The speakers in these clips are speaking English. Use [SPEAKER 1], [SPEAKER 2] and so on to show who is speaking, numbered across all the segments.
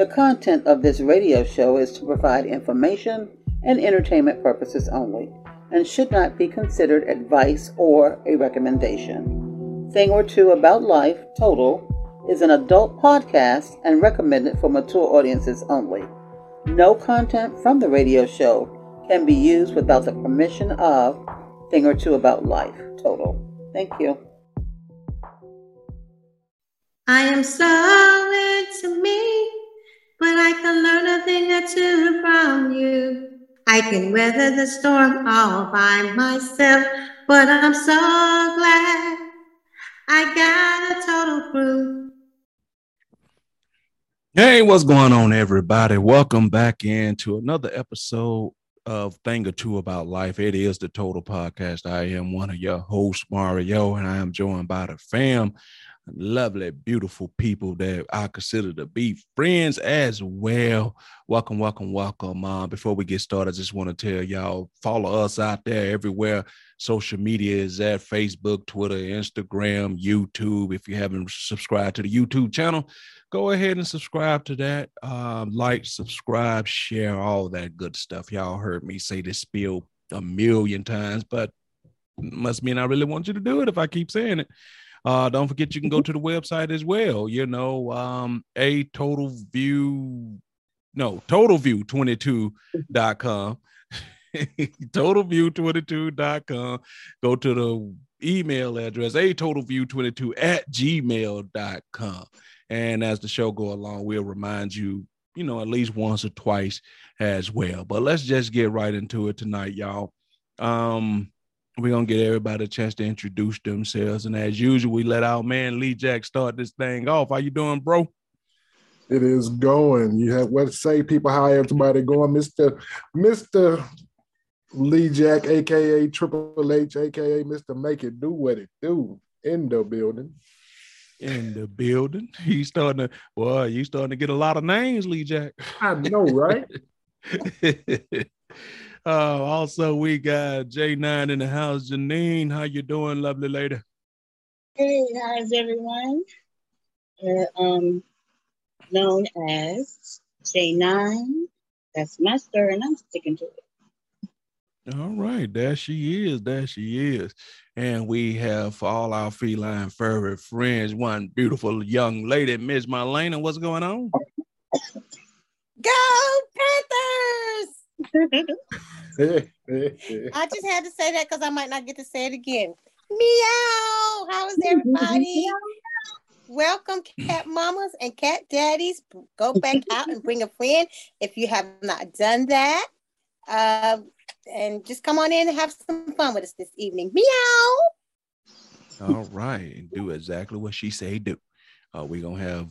[SPEAKER 1] The content of this radio show is to provide information and entertainment purposes only and should not be considered advice or a recommendation. Thing or Two About Life Total is an adult podcast and recommended for mature audiences only. No content from the radio show can be used without the permission of Thing or Two About Life Total. Thank you.
[SPEAKER 2] I am so into me, but I can learn a thing or two from you. I can weather the storm all by myself, but I'm so glad I got a total crew.
[SPEAKER 3] Hey, what's going on, everybody? Welcome back into another episode of Thing or Two About Life. It is the Total Podcast. I am one of your hosts, Mario, and I am joined by the fam lovely, beautiful people that I consider to be friends as well. Welcome, welcome, welcome. Uh, before we get started, I just want to tell y'all follow us out there everywhere. Social media is at Facebook, Twitter, Instagram, YouTube. If you haven't subscribed to the YouTube channel, go ahead and subscribe to that. Um, like, subscribe, share, all that good stuff. Y'all heard me say this spiel a million times, but must mean I really want you to do it if I keep saying it. Uh, don't forget you can go to the website as well. You know, um, a total view, no, totalview22.com. totalview22.com. Go to the email address, a totalview22 at gmail.com. And as the show go along, we'll remind you, you know, at least once or twice as well. But let's just get right into it tonight, y'all. Um, we're gonna get everybody a chance to introduce themselves. And as usual, we let our man Lee Jack start this thing off. How you doing, bro?
[SPEAKER 4] It is going. You have what say, people, how everybody going? Mr. Mr. Lee Jack, aka Triple H, aka Mr. Make It Do What It Do in the building.
[SPEAKER 3] In the building. He's starting to boy, you starting to get a lot of names, Lee Jack.
[SPEAKER 4] I know, right?
[SPEAKER 3] Uh, also, we got J9 in the house. Janine, how you doing, lovely lady?
[SPEAKER 5] Hey, how's everyone? Uh, um, known as J9. That's my story, and I'm sticking to it.
[SPEAKER 3] All right, there she is. There she is. And we have for all our feline furry friends, one beautiful young lady, Miss Marlena. What's going on?
[SPEAKER 6] Go Panthers! I just had to say that because I might not get to say it again. Meow! How's everybody? Welcome, cat mamas and cat daddies. Go back out and bring a friend if you have not done that. Uh, and just come on in and have some fun with us this evening. Meow!
[SPEAKER 3] All right, and do exactly what she say do. Uh, we're gonna have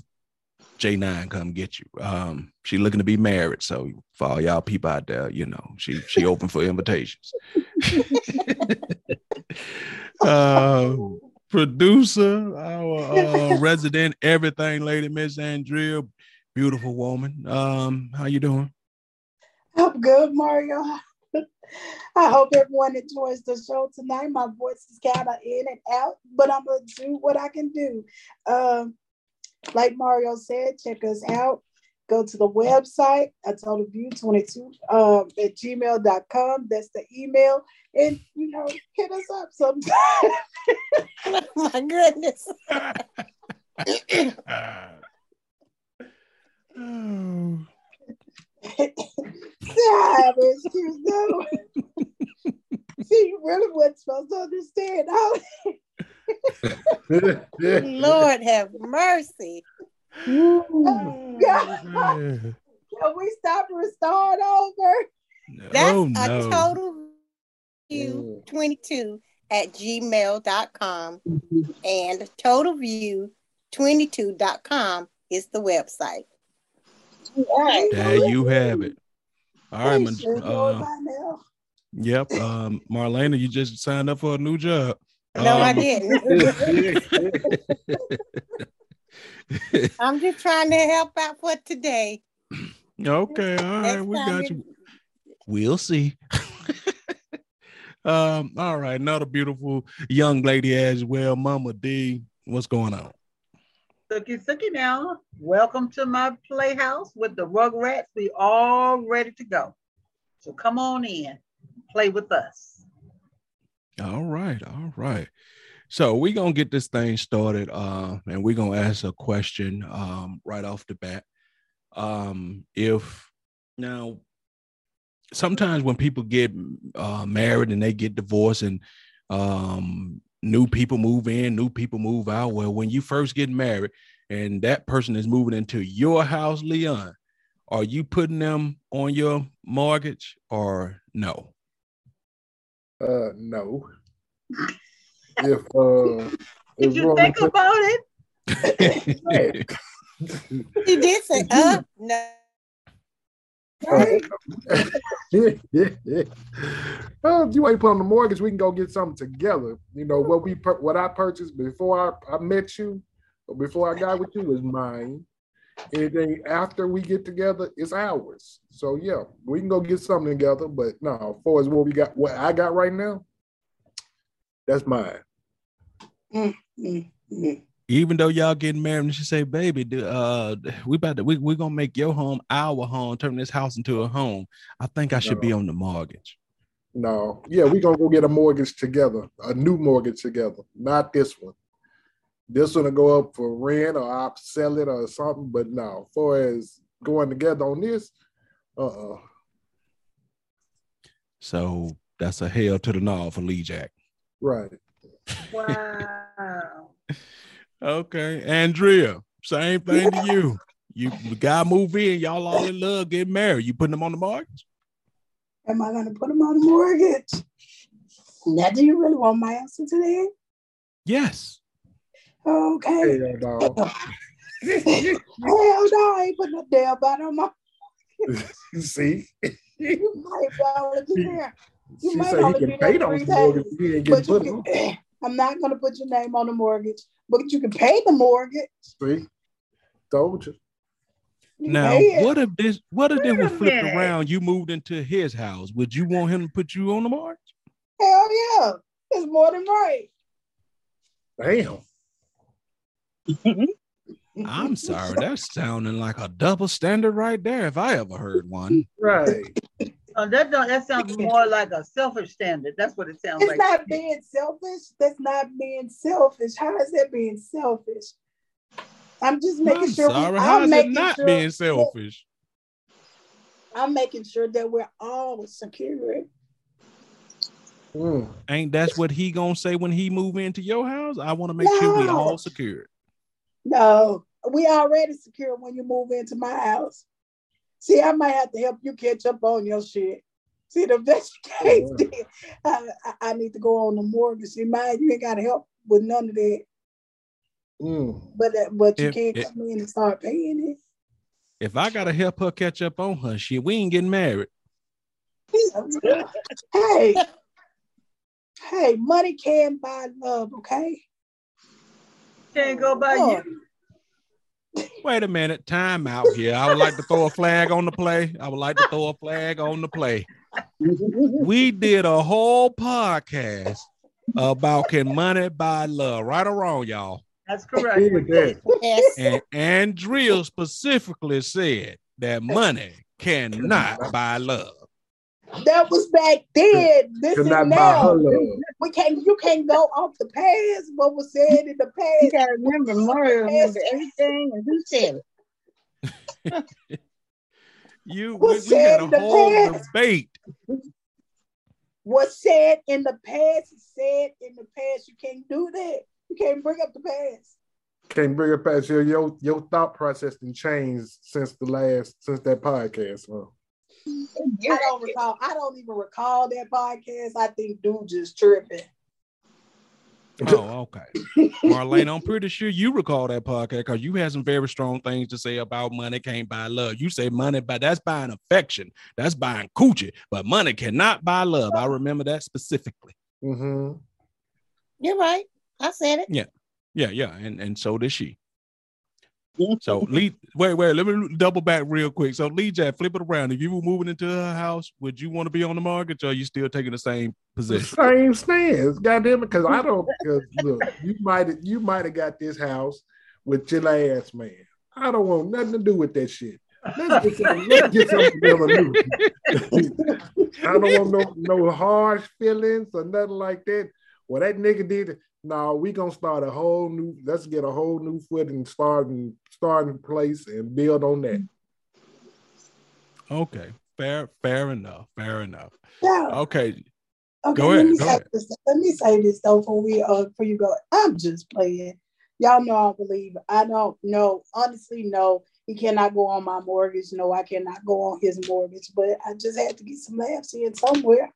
[SPEAKER 3] J9 come get you. Um, she looking to be married, so for all y'all people out there, you know, she she open for invitations. uh, producer, our uh, resident everything lady, Miss Andrea, beautiful woman. Um, how you doing?
[SPEAKER 7] I'm good, Mario. I hope everyone enjoys the show tonight. My voice is kind of in and out, but I'm gonna do what I can do. Um, like Mario said, check us out. Go to the website, I told you 22 um, at gmail.com. That's the email. And, you know, hit us up sometime.
[SPEAKER 6] oh, my goodness.
[SPEAKER 7] oh. yeah, excuse no. See, you really wasn't supposed to understand.
[SPEAKER 6] Lord have mercy.
[SPEAKER 7] Oh, Can we stop and start over?
[SPEAKER 6] No, That's no. a total view 22 at gmail.com and totalview22.com is the website.
[SPEAKER 3] There you have it. All right, uh, yep. Um, Marlena, you just signed up for a new job.
[SPEAKER 6] No, um, I didn't. I'm just trying to help out for today.
[SPEAKER 3] Okay, all right, we got you. We'll see. um, all right, another beautiful young lady as well, Mama D. What's going on?
[SPEAKER 8] Sookie Sookie now. Welcome to my playhouse with the Rugrats. We all ready to go. So come on in, play with us.
[SPEAKER 3] All right, all right. So we're gonna get this thing started, uh, and we're gonna ask a question um, right off the bat. Um, if now, sometimes when people get uh, married and they get divorced, and um, new people move in, new people move out. Well, when you first get married and that person is moving into your house, Leon, are you putting them on your mortgage or no?
[SPEAKER 4] Uh, no. if uh,
[SPEAKER 8] did you think put... about it?
[SPEAKER 6] you did say, uh, no.
[SPEAKER 4] yeah, yeah, yeah. Well, if you ain't put on the mortgage, we can go get something together. You know what we what I purchased before I, I met you, or before I got with you was mine. Anything after we get together it's ours. So yeah, we can go get something together. But no, as far as what we got, what I got right now, that's mine.
[SPEAKER 3] Mm, mm, mm even though y'all getting married and she say baby uh we about to we, we gonna make your home our home turn this house into a home i think i should no. be on the mortgage
[SPEAKER 4] no yeah we gonna go get a mortgage together a new mortgage together not this one this one to go up for rent or i'll sell it or something but no as far as going together on this uh-uh
[SPEAKER 3] so that's a hell to the no for lee jack
[SPEAKER 4] right
[SPEAKER 8] wow
[SPEAKER 3] Okay, Andrea, same thing to you. You the guy move in, y'all all in love, get married. You putting them on the mortgage?
[SPEAKER 7] Am I gonna put them on the mortgage? Now, do you really want my answer today?
[SPEAKER 3] Yes.
[SPEAKER 7] Okay. Hell no. Hell no, I ain't putting no damn body on my.
[SPEAKER 4] See.
[SPEAKER 7] you might only be there. You she might only be there three days, but you can, I'm not gonna put your name on the mortgage but you can pay the mortgage.
[SPEAKER 4] See, told you.
[SPEAKER 3] now, what if this? What if this was flipped around? You moved into his house. Would you want him to put you on the mortgage?
[SPEAKER 7] Hell yeah, it's more than right.
[SPEAKER 4] Damn.
[SPEAKER 3] I'm sorry, that's sounding like a double standard right there. If I ever heard one.
[SPEAKER 4] Right.
[SPEAKER 8] Oh, that don't, that sounds more like a selfish standard. That's what it sounds
[SPEAKER 7] it's
[SPEAKER 8] like.
[SPEAKER 7] It's not being selfish. That's not being selfish. How is that being selfish? I'm just making sure.
[SPEAKER 3] I'm
[SPEAKER 7] sure.
[SPEAKER 3] Sorry, we, how is it not sure being selfish?
[SPEAKER 7] I'm making sure that we're all secure.
[SPEAKER 3] Mm. Ain't that's what he gonna say when he move into your house? I want to make no. sure we all secure.
[SPEAKER 7] No, we already secure when you move into my house. See, I might have to help you catch up on your shit. See, the best case, I, I, need to go on the mortgage. See, mine, you ain't got to help with none of that. Mm. But uh, but you if, can't if, come in and start paying it.
[SPEAKER 3] If I gotta help her catch up on her shit, we ain't getting married.
[SPEAKER 7] hey, hey, money can buy love, okay?
[SPEAKER 8] Can't go by oh. you.
[SPEAKER 3] Wait a minute, time out here. I would like to throw a flag on the play. I would like to throw a flag on the play. We did a whole podcast about can money buy love, right or wrong, y'all.
[SPEAKER 8] That's correct.
[SPEAKER 3] Yes. And Andrea specifically said that money cannot buy love.
[SPEAKER 7] That was back then. This is now. We can't. You can't go off the past. What was said in the past.
[SPEAKER 5] You gotta remember Mario. Remember everything, and who said
[SPEAKER 3] it. you. we, we had a whole past. debate.
[SPEAKER 7] What's said in the past is said in the past. You can't do that. You can't bring up the past.
[SPEAKER 4] Can't bring up past your your your thought process and changed since the last since that podcast. Huh?
[SPEAKER 7] I don't recall. I don't even recall that podcast. I think dude just tripping.
[SPEAKER 3] Oh, okay. Marlene, I'm pretty sure you recall that podcast because you had some very strong things to say about money can't buy love. You say money, but that's buying affection. That's buying coochie, but money cannot buy love. I remember that specifically.
[SPEAKER 4] Mm-hmm.
[SPEAKER 6] You're right. I said it.
[SPEAKER 3] Yeah. Yeah, yeah. And and so did she. So Lee, wait, wait, let me double back real quick. So Lee Jack, flip it around. If you were moving into her house, would you want to be on the mortgage, or are you still taking the same position?
[SPEAKER 4] Same stance, goddamn it. Because I don't. Cause look, you might have you might have got this house with your ass man. I don't want nothing to do with that shit. Let's get, some, let's get something new. I don't want no no harsh feelings or nothing like that. Well, that nigga did. No, we gonna start a whole new. Let's get a whole new foot and starting starting place and build on that.
[SPEAKER 3] Okay, fair, fair enough, fair enough.
[SPEAKER 7] Yeah.
[SPEAKER 3] Okay,
[SPEAKER 7] Okay,
[SPEAKER 3] Go
[SPEAKER 7] let
[SPEAKER 3] ahead,
[SPEAKER 7] me
[SPEAKER 3] go
[SPEAKER 7] say
[SPEAKER 3] ahead.
[SPEAKER 7] this. Let me say this though before we uh before you go. I'm just playing. Y'all know I believe. I don't know. Honestly, no. He cannot go on my mortgage. No, I cannot go on his mortgage. But I just had to get some laughs in somewhere.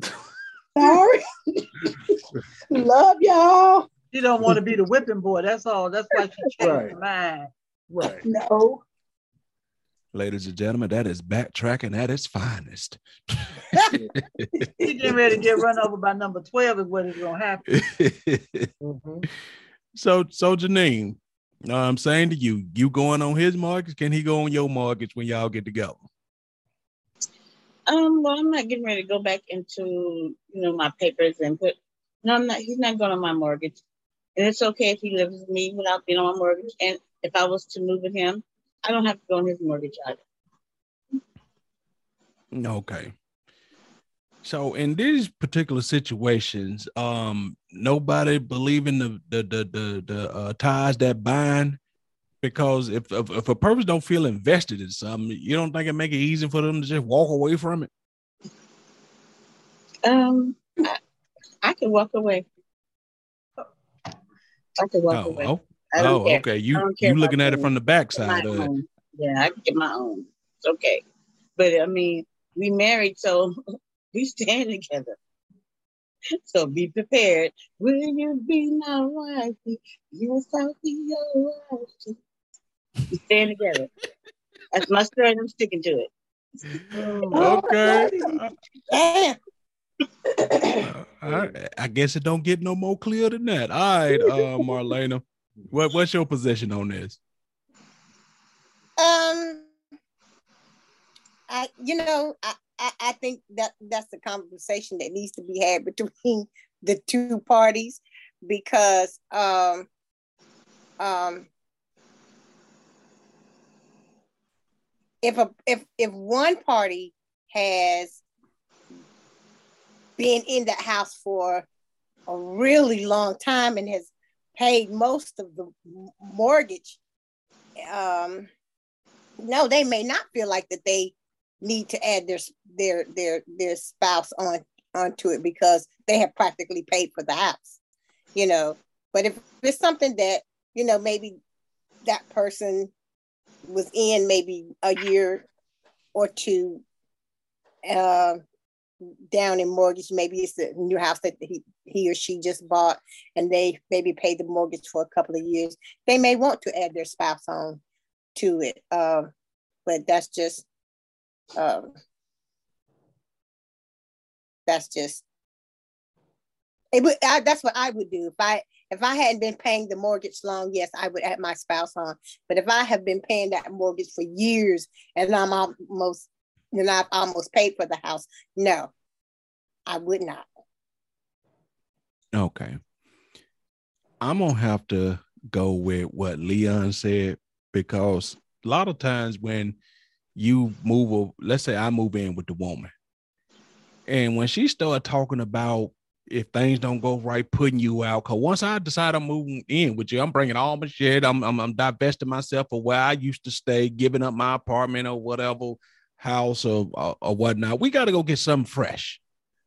[SPEAKER 7] Sorry. Love y'all.
[SPEAKER 8] She don't want to be the whipping boy. That's all. That's why she changed
[SPEAKER 4] Right.
[SPEAKER 8] her mind.
[SPEAKER 4] Right.
[SPEAKER 7] No.
[SPEAKER 3] ladies and gentlemen, that is backtracking at its finest.
[SPEAKER 8] She getting ready to get run over by number 12 is what is gonna happen.
[SPEAKER 4] Mhm.
[SPEAKER 3] so, so Janine, I'm saying to you, you going on his mortgage? Can he go on your mortgage when y'all get together?
[SPEAKER 5] Um, well, I'm not getting ready to go back into, you know, my papers and put, no, I'm not, he's not going on my mortgage. And it's okay if he lives with me without being on my mortgage. And if I was to move with him, I don't have to go on his mortgage either.
[SPEAKER 3] Okay. So in these particular situations, um, nobody believing the the the the, the uh, ties that bind, because if, if if a person don't feel invested in something, you don't think it make it easy for them to just walk away from it.
[SPEAKER 5] Um, I, I can walk away. I can walk
[SPEAKER 3] Oh,
[SPEAKER 5] away.
[SPEAKER 3] oh, oh,
[SPEAKER 5] care.
[SPEAKER 3] okay. You you looking at it from the backside of it.
[SPEAKER 5] Yeah, I can get my own. It's okay. But I mean, we married, so we stand together. So be prepared. Will you be my wife? Yes, I'll be your wife. We stand together. That's my story, and I'm sticking to it.
[SPEAKER 3] Okay.
[SPEAKER 6] Damn.
[SPEAKER 3] Uh, I, I guess it don't get no more clear than that. All right, uh, Marlena, what what's your position on this?
[SPEAKER 6] Um, I you know I, I I think that that's a conversation that needs to be had between the two parties because um um if a if if one party has been in that house for a really long time and has paid most of the mortgage um no they may not feel like that they need to add their their their their spouse on onto it because they have practically paid for the house you know. But if it's something that you know maybe that person was in maybe a year or two uh, down in mortgage maybe it's a new house that he, he or she just bought and they maybe paid the mortgage for a couple of years they may want to add their spouse on to it. Um, but that's just um, that's just it would, I, that's what I would do if I if I hadn't been paying the mortgage long. Yes, I would add my spouse on. But if I have been paying that mortgage for years and I'm almost and I've almost paid for the house, no, I would not.
[SPEAKER 3] Okay. I'm gonna have to go with what Leon said because a lot of times when you move, let's say I move in with the woman, and when she started talking about if things don't go right, putting you out. Cause once I decide I'm moving in with you, I'm bringing all my shit. I'm I'm, I'm divesting myself of where I used to stay, giving up my apartment or whatever house or or, or whatnot. We got to go get something fresh.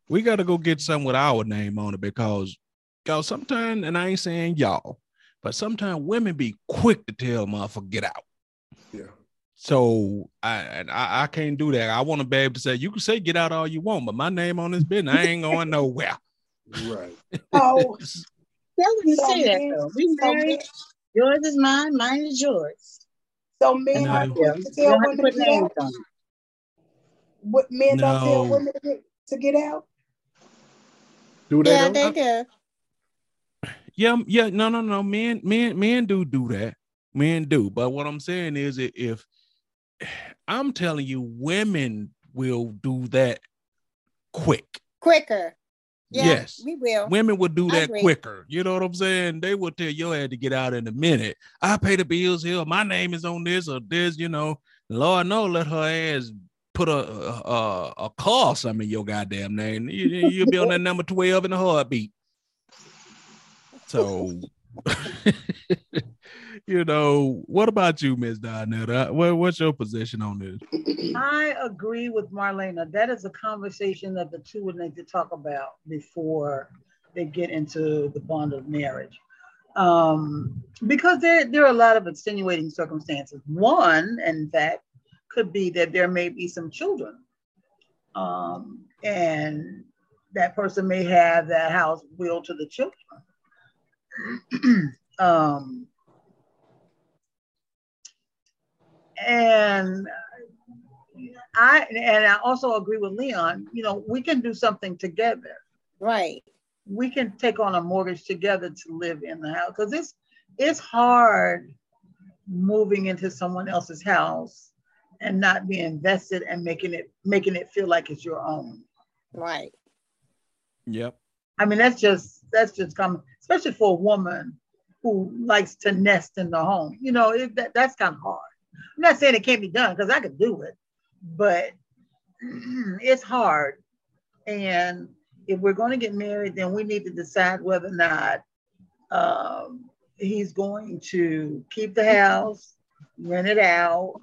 [SPEAKER 3] We got to go get something with our name on it because Cause sometimes, and I ain't saying y'all, but sometimes women be quick to tell motherfucker get out.
[SPEAKER 4] Yeah.
[SPEAKER 3] So I and I, I can't do that. I want to be able to say you can say get out all you want, but my name on this business, I ain't going nowhere.
[SPEAKER 4] Right.
[SPEAKER 7] Oh,
[SPEAKER 5] Tell them to
[SPEAKER 7] So
[SPEAKER 5] say that though. We
[SPEAKER 7] so
[SPEAKER 5] married.
[SPEAKER 7] men-
[SPEAKER 5] Yours is mine. Mine is yours.
[SPEAKER 7] so men
[SPEAKER 3] No.
[SPEAKER 7] are
[SPEAKER 5] Yeah.
[SPEAKER 7] to tell
[SPEAKER 5] don't have to
[SPEAKER 7] women to get out. What men don't tell women to get, to get out?
[SPEAKER 4] Do they?
[SPEAKER 6] Yeah, they do.
[SPEAKER 3] Yeah, yeah, no, no, no. Men, men, men do do that. Men do. But what I'm saying is, if I'm telling you, women will do that quick.
[SPEAKER 6] Quicker. Yeah,
[SPEAKER 3] yes,
[SPEAKER 6] we will.
[SPEAKER 3] Women would do that quicker. You know what I'm saying? They would tell your head to get out in a minute. I pay the bills here. My name is on this or this. You know, Lord no, let her ass put a a, a, or something in your goddamn name. You, you'll be on that number twelve in a heartbeat. So, you know, what about you, Miss Donetta? What, what's your position on this?
[SPEAKER 8] I agree with Marlena. That is a conversation that the two would need to talk about before they get into the bond of marriage. Um, because there, there are a lot of extenuating circumstances. One, in fact, could be that there may be some children. Um, and that person may have that house willed to the children. um, and I and I also agree with Leon. You know, we can do something together.
[SPEAKER 6] Right.
[SPEAKER 8] We can take on a mortgage together to live in the house because it's it's hard moving into someone else's house and not being invested and making it making it feel like it's your own.
[SPEAKER 6] Right.
[SPEAKER 3] Yep.
[SPEAKER 8] I mean, that's just that's just common, especially for a woman who likes to nest in the home. You know, it, that, that's kind of hard. I'm not saying it can't be done because I could do it, but it's hard. And if we're going to get married, then we need to decide whether or not um, he's going to keep the house, rent it out,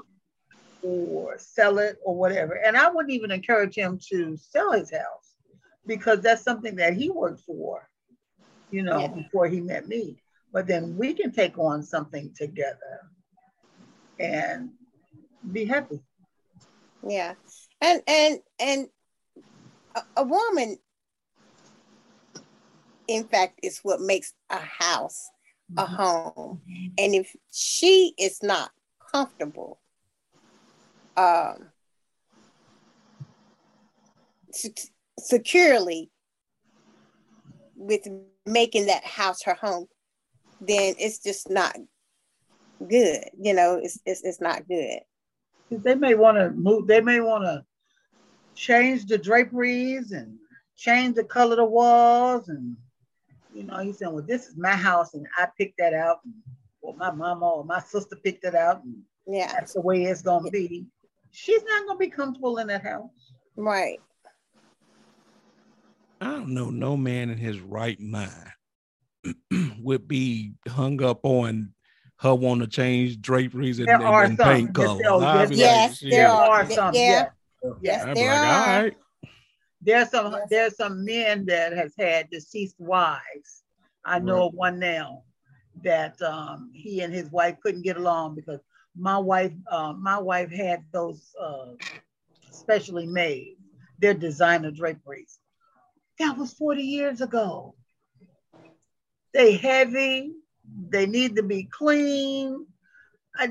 [SPEAKER 8] or sell it, or whatever. And I wouldn't even encourage him to sell his house because that's something that he worked for, you know,
[SPEAKER 6] Yeah.
[SPEAKER 8] before he met me. But then we can take on something together and be happy.
[SPEAKER 6] Yeah. And and and a, a woman in fact is what makes a house a home. And if she is not comfortable um sec- securely with making that house her home, then it's just not good. You know, it's it's, it's not good.
[SPEAKER 8] They may want to move, they may want to change the draperies and change the color of the walls. And, you know, he's saying, well, this is my house and I picked that out. And, well, my mama or my sister picked it out. And
[SPEAKER 6] Yeah.
[SPEAKER 8] that's the way it's going to be. She's not going to be comfortable in that house.
[SPEAKER 6] Right.
[SPEAKER 3] I don't know no man in his right mind would be hung up on her want to change draperies and,
[SPEAKER 8] There
[SPEAKER 3] and-
[SPEAKER 8] are
[SPEAKER 3] and
[SPEAKER 8] some.
[SPEAKER 3] paint
[SPEAKER 8] Yes,
[SPEAKER 3] colors. I'd
[SPEAKER 8] yes,
[SPEAKER 3] be
[SPEAKER 6] Yes,
[SPEAKER 3] like, shit.
[SPEAKER 6] there are.
[SPEAKER 8] are
[SPEAKER 6] Th-
[SPEAKER 8] some,
[SPEAKER 6] yeah.
[SPEAKER 8] yeah.
[SPEAKER 6] Yes,
[SPEAKER 3] I'd
[SPEAKER 6] there
[SPEAKER 3] like,
[SPEAKER 6] are.
[SPEAKER 3] all right.
[SPEAKER 8] There's some
[SPEAKER 6] Yes.
[SPEAKER 8] there's some men that has had deceased wives. I know of one now that um, he and his wife couldn't get along because my wife uh, my wife had those uh, specially made. They're designer draperies. That was 40 years ago. They heavy. They need to be clean.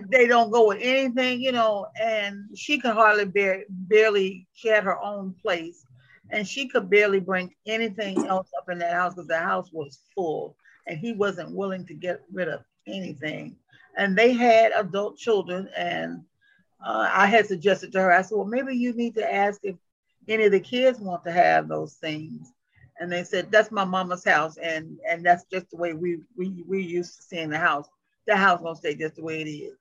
[SPEAKER 8] They don't go with anything, you know. And she could hardly bear, barely. Had her own place, and she could barely bring anything else up in that house because the house was full, and he wasn't willing to get rid of anything. And they had adult children, and uh, I had suggested to her, I said, well, maybe you need to ask if any of the kids want to have those things. And they said, that's my mama's house, and and that's just the way we we we used to seeing the house. The house gonna stay just the way it is.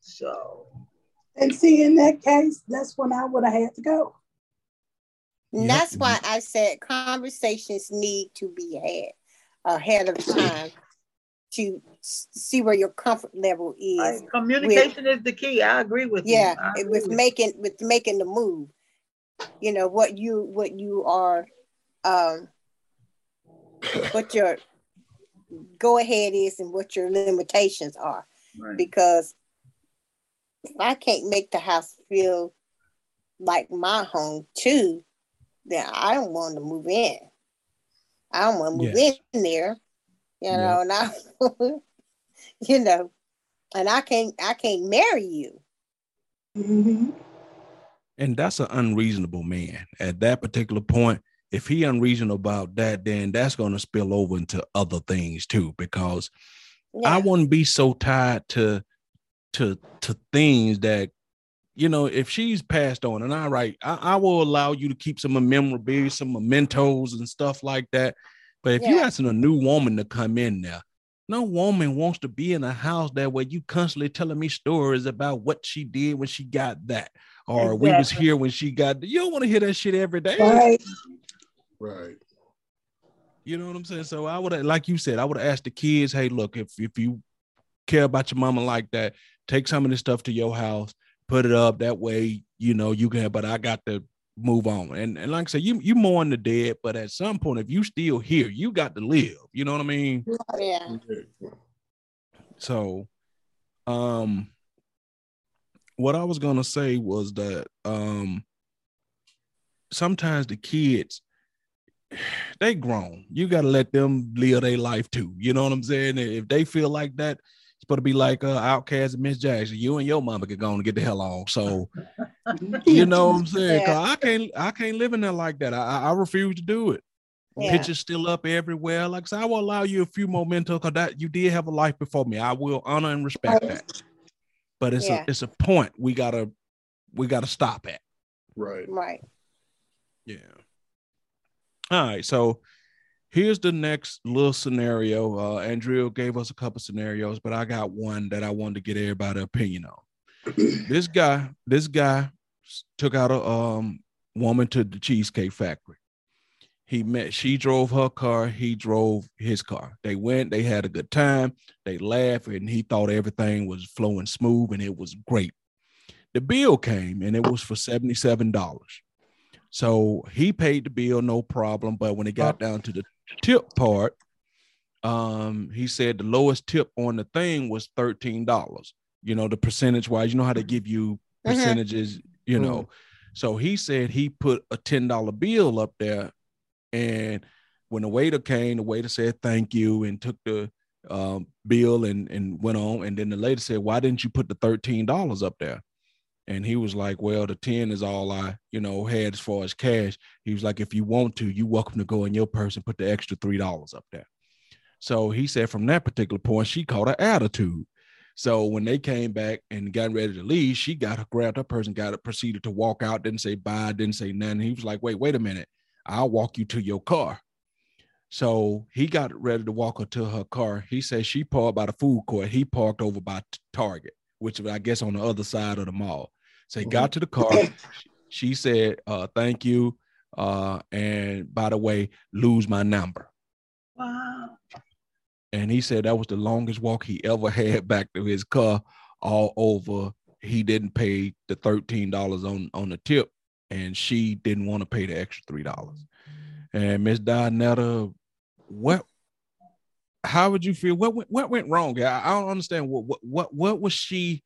[SPEAKER 8] So
[SPEAKER 7] And see, in that case, that's when I would have had to go.
[SPEAKER 6] And that's why I said conversations need to be had ahead of time to see where your comfort level is.
[SPEAKER 8] I- communication is the key. I agree with
[SPEAKER 6] yeah,
[SPEAKER 8] you. I
[SPEAKER 6] it
[SPEAKER 8] agree
[SPEAKER 6] with
[SPEAKER 8] with you.
[SPEAKER 6] making with making the move. You know what you what you are, um, what your go ahead is and what your limitations are.
[SPEAKER 8] Right.
[SPEAKER 6] Because if I can't make the house feel like my home too, then I don't want to move in. I don't want to move
[SPEAKER 3] Yes.
[SPEAKER 6] in there, you
[SPEAKER 3] Yeah.
[SPEAKER 6] know, and I, you know, and I can't, I can't marry you.
[SPEAKER 7] Mhm.
[SPEAKER 3] And that's an unreasonable man at that particular point. If he unreasonable about that, then that's going to spill over into other things too. Because
[SPEAKER 6] Yeah.
[SPEAKER 3] I wouldn't be so tied to to to things that you know, if she's passed on, and I right, I, I will allow you to keep some memorabilia, some mementos and stuff like that. But if
[SPEAKER 6] Yeah.
[SPEAKER 3] you're asking a new woman to come in there, no woman wants to be in a house that where you constantly telling me stories about what she did when she got that, or we was here when she got. You don't want to hear that shit every day.
[SPEAKER 7] Right.
[SPEAKER 4] Right.
[SPEAKER 3] You know what I'm saying? So I would, like you said, I would have asked the kids, "Hey, look, if if you care about your mama like that, take some of this stuff to your house, put it up. That way, you know you can. But I got to move on. And and like I said, you you mourn the dead, but at some point, if you still here, you got to live. You know what I mean?
[SPEAKER 6] Yeah.
[SPEAKER 3] So, um, what I was gonna say was that um, sometimes the kids they grown. You gotta let them live their life too. You know what I'm saying? If they feel like that, supposed to be like uh, OutKast and Miss Jackson. You and your mama can go and get the hell on. So you know what I'm saying? 'Cause I can't I can't live in there like that. I I I refuse to do it.
[SPEAKER 6] Yeah.
[SPEAKER 3] Pictures still up everywhere. Like I said, I will allow you a few momentum because that you did have a life before me. I will honor and respect that. But it's
[SPEAKER 6] Yeah.
[SPEAKER 3] a it's a point we gotta we gotta stop at.
[SPEAKER 4] Right.
[SPEAKER 6] Right.
[SPEAKER 3] Yeah. All right. So here's the next little scenario. Uh Andrea gave us a couple scenarios, but I got one that I wanted to get everybody's opinion on. this guy, this guy took out a um woman to the cheesecake factory. He met, she drove her car, he drove his car. They went, they had a good time, they laughed, and he thought everything was flowing smooth and it was great. The bill came and it was for $77. So he paid the bill, no problem. But when it got down to the tip part, um, he said the lowest tip on the thing was $13. You know, the percentage wise, you know how they give you
[SPEAKER 6] Mhm.
[SPEAKER 3] percentages, you know. So he said he put a $10 bill up there. And when the waiter came, the waiter said thank you and took the um, bill and, and went on. And then the lady said, Why didn't you put the $13 up there? And he was like, Well, the 10 is all I, you know, had as far as cash. He was like, If you want to, you welcome to go in your purse and put the extra $3 up there. So he said from that particular point, she caught an attitude. So when they came back and got ready to leave, she got her grabbed her purse and got it, proceeded to walk out, didn't say bye, didn't say nothing. He was like, wait, wait a minute. I'll walk you to your car. So he got ready to walk her to her car. He said she parked by the food court. He parked over by Target, which I guess on the other side of the mall. So he got to the car. She said, uh, thank you. Uh, and by the way, lose my number.
[SPEAKER 8] Wow.
[SPEAKER 3] And he said that was the longest walk he ever had back to his car, all over. He didn't pay the $13 on, on the tip, and she didn't want to pay the extra $3. And Miss Donetta, what how would you feel? What went, what went wrong? I, I don't understand what what what what was she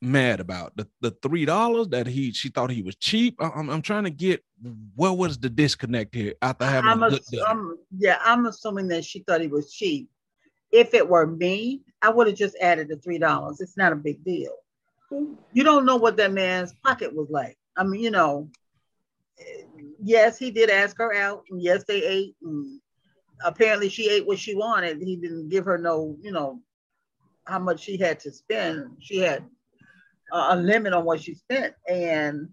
[SPEAKER 3] mad about? The the three dollars that he she thought he was cheap. I, I'm I'm trying to get what was the disconnect here after having
[SPEAKER 8] I'm,
[SPEAKER 3] a good
[SPEAKER 8] ass- I'm- yeah, I'm assuming that she thought he was cheap. If it were me, I would have just added the three dollars. It's not a big deal. You don't know what that man's pocket was like. I mean, you know, yes, he did ask her out, and yes, they ate, and apparently she ate what she wanted. He didn't give her no, you know, how much she had to spend. She had a, a limit on what she spent, and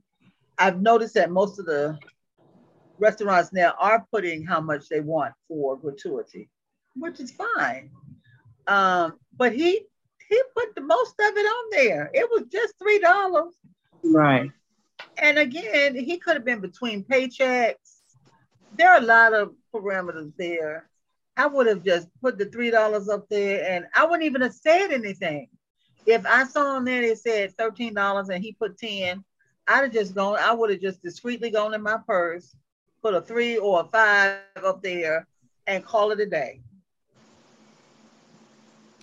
[SPEAKER 8] I've noticed that most of the restaurants now are putting how much they want for gratuity, which is fine. Um, but he he put the most of it on there. It was just three dollars.
[SPEAKER 5] Right.
[SPEAKER 8] And again, he could have been between paychecks. There are a lot of parameters there. I would have just put the three dollars up there, and I wouldn't even have said anything. If I saw him there, they said thirteen dollars, and he put ten. I'd have just gone. I would have just discreetly gone in my purse, put a three or a five up there, and call it a day.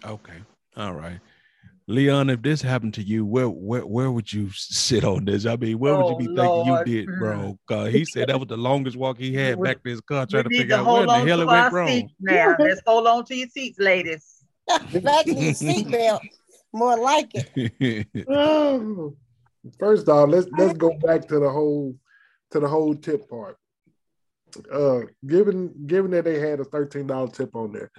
[SPEAKER 3] Okay. All right. Leon, if this happened to you, where where where would you sit on this? I mean, where would
[SPEAKER 8] Oh,
[SPEAKER 3] you be thinking
[SPEAKER 8] Lord.
[SPEAKER 3] you did, bro? 'Cause he said that was the longest walk he had
[SPEAKER 8] We-
[SPEAKER 3] back to his car trying to figure
[SPEAKER 8] to
[SPEAKER 3] out where
[SPEAKER 8] hold
[SPEAKER 3] the
[SPEAKER 8] on
[SPEAKER 3] hell
[SPEAKER 8] to
[SPEAKER 3] it went wrong.
[SPEAKER 8] now. Let's hold on to your seats, ladies.
[SPEAKER 6] Back in the seatbelt. More like it.
[SPEAKER 4] Oh. First off, let's let's go back to the whole to the whole tip part. Uh, given given that they had a thirteen dollar tip on there,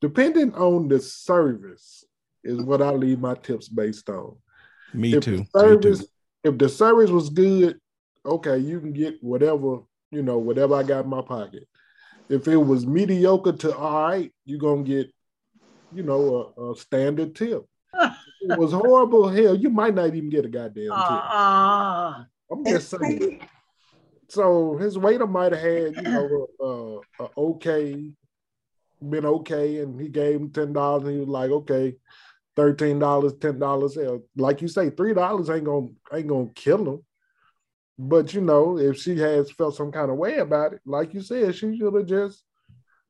[SPEAKER 4] depending on the service is what I leave my tips based on.
[SPEAKER 3] Me
[SPEAKER 4] if
[SPEAKER 3] too.
[SPEAKER 4] the
[SPEAKER 3] Me
[SPEAKER 4] service
[SPEAKER 3] too.
[SPEAKER 4] if the service was good, okay, you can get whatever you know, whatever I got in my pocket. If it was mediocre to all right, you're gonna get, you know, a, a standard tip. It was horrible, hell, you might not even get a goddamn tip.
[SPEAKER 8] Uh,
[SPEAKER 4] I'm just saying. So his waiter might have had, you know, okay, been okay, and he gave him ten dollars, and he was like, okay, thirteen dollars, ten dollars. Like you say, three dollars ain't gonna ain't gonna kill him. But you know, if she has felt some kind of way about it, like you said, she should have just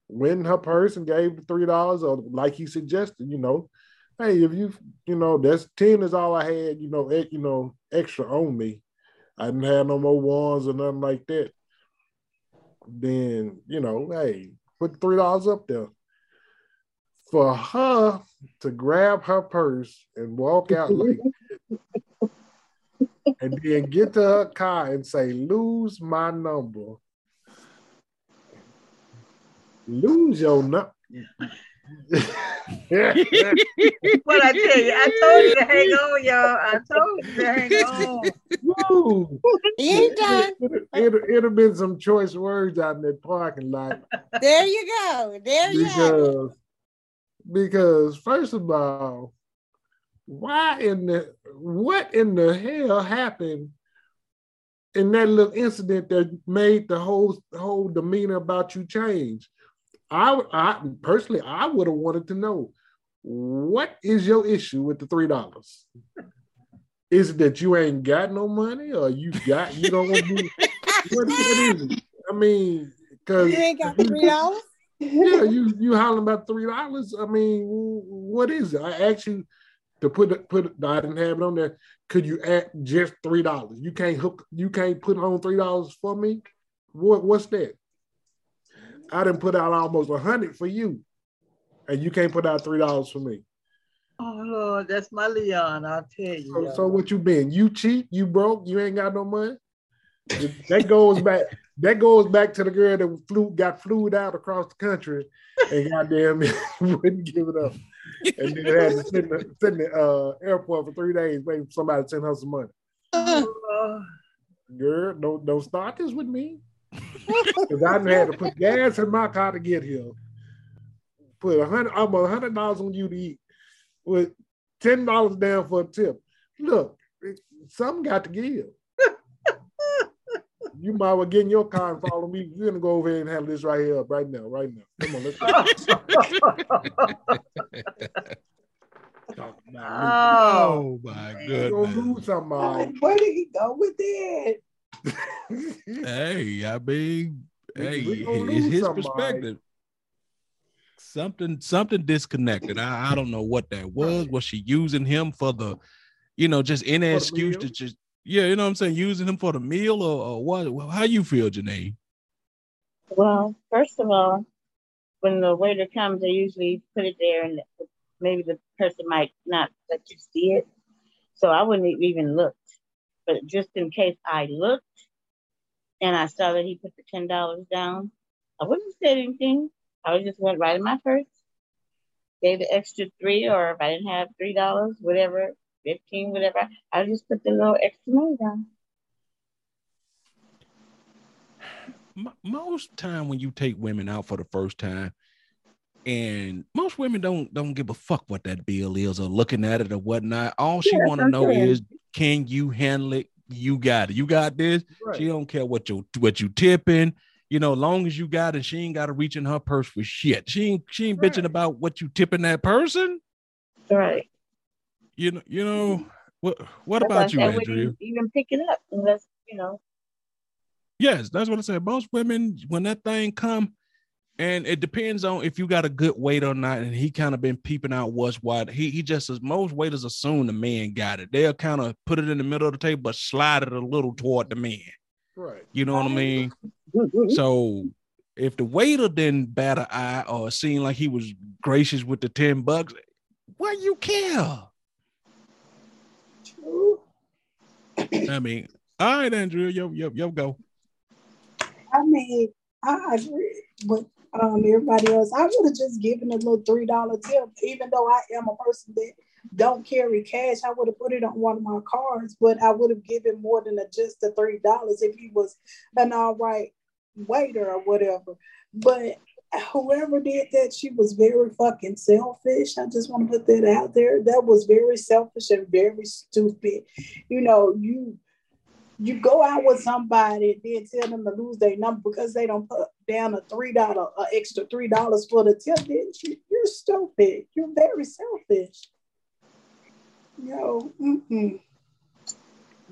[SPEAKER 4] went in her purse and gave the three dollars, or like he suggested, you know, hey, if you, you know, that's ten is all I had, you know, you know, extra on me. I didn't have no more ones or nothing like that. Then, you know, hey, put three dollars up there. For her to grab her purse and walk out like and then get to her car and say, lose my number. Lose your number.
[SPEAKER 8] what I tell you, I told you to hang on, y'all. I told you to hang on.
[SPEAKER 4] Woo.
[SPEAKER 6] He ain't done.
[SPEAKER 4] It, it, it have been some choice words out in that parking lot.
[SPEAKER 6] There you go. There you
[SPEAKER 4] because, because first of all, why in the what in the hell happened in that little incident that made the whole whole demeanor about you change? I, I personally, I would have wanted to know what is your issue with the three dollars? Is it that you ain't got no money, or you got you don't want to be? what, what is it? I mean, because
[SPEAKER 6] You ain't got three dollars.
[SPEAKER 4] yeah, you you hollering about three dollars. I mean, what is it? I asked you to put it, put I didn't have it on there. Could you add just three dollars? You can't hook, you can't put on three dollars for me. What what's that? I didn't put out almost a hundred for you, and you can't put out three dollars for me.
[SPEAKER 8] Oh Lord, that's my Leon. I'll tell you.
[SPEAKER 4] So, so what you been? You cheat? You broke? You ain't got no money? that goes back. That goes back to the girl that flew got flued out across the country, and goddamn wouldn't give it up, and then had to sit in the, sit in the uh, airport for three days waiting for somebody to send her some money.
[SPEAKER 8] Oh,
[SPEAKER 4] Girl, don't don't start this with me, because I had to put gas in my car to get here. Put a hundred, almost a hundred dollars on you to eat, with ten dollars down for a tip. Look, it- something got to give. You might well get in your car and follow me. We're gonna go over here and handle this right here, right now, right now. Come on, let's talk about
[SPEAKER 8] oh,
[SPEAKER 3] Oh my
[SPEAKER 4] it. You're gonna lose somebody.
[SPEAKER 7] Where did he go with that?
[SPEAKER 3] Hey, I mean, hey, it's his
[SPEAKER 4] somebody.
[SPEAKER 3] perspective. Something, something disconnected. I, I don't know what that was. Was she using him for the, you know, just any
[SPEAKER 4] For the
[SPEAKER 3] excuse to just, yeah, you know what I'm saying, using him for the meal or, or what? Well, how you feel, Janae?
[SPEAKER 5] Well, first of all, when the waiter comes, they usually put it there, and maybe the person might not let you see it. So I wouldn't even looked. But just in case I looked and I saw that he put the ten dollars down, I wouldn't have said anything. I would just went right in my purse, gave the extra three, or if I didn't have three dollars, whatever, fifteen, whatever, I would just put the little extra money down.
[SPEAKER 3] Most time when you take women out for the first time and most women don't don't give a fuck what that bill is or looking at it or whatnot. All she
[SPEAKER 5] Yeah,
[SPEAKER 3] want to know is can you handle it? You got it. You got this?
[SPEAKER 4] Right.
[SPEAKER 3] she don't care what you what you tipping. You know long as you got it she ain't got to reach in her purse for shit. She ain't she ain't bitching about what you tipping that person.
[SPEAKER 5] Right.
[SPEAKER 3] you know you know mm-hmm. what what
[SPEAKER 5] That's
[SPEAKER 3] about you
[SPEAKER 5] said I wouldn't
[SPEAKER 3] andrew
[SPEAKER 5] even, even pick it up unless you know.
[SPEAKER 3] Yes, that's what I said. Most women, when that thing come, and it depends on if you got a good weight or not. And he kind of been peeping out what's what. He he just as most waiters assume the man got it. They'll kind of put it in the middle of the table, but slide it a little toward the man.
[SPEAKER 4] Right.
[SPEAKER 3] You know what I mean? So if the waiter didn't bat an eye or seemed like he was gracious with the 10 bucks, why you care?
[SPEAKER 7] True.
[SPEAKER 3] I mean, all right, Andrea, yo, yo, yo, go.
[SPEAKER 7] I mean, I agree with um, everybody else. I would have just given a little three dollar tip, even though I am a person that don't carry cash, I would have put it on one of my cards, but I would have given more than a, just the three dollars if he was an all right waiter or whatever. But whoever did that, she was very fucking selfish. I just want to put that out there. That was very selfish and very stupid. You know, you you go out with somebody and then tell them to lose their number because they don't put down a three dollar, uh, extra three dollars for the tip. Then you, you're stupid. You're very selfish. Yo, mm-mm.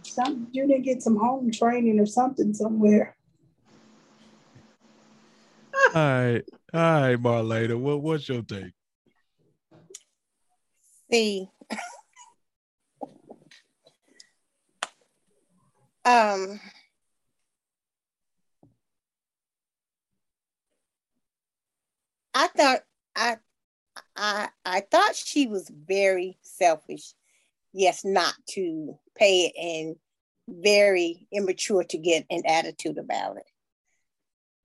[SPEAKER 7] Some, you didn't get some home training or something somewhere.
[SPEAKER 3] All right, all right, Marlena. What what's your take?
[SPEAKER 6] See, um, I thought I I I thought she was very selfish. Yes, not to pay it and very immature to get an attitude about it.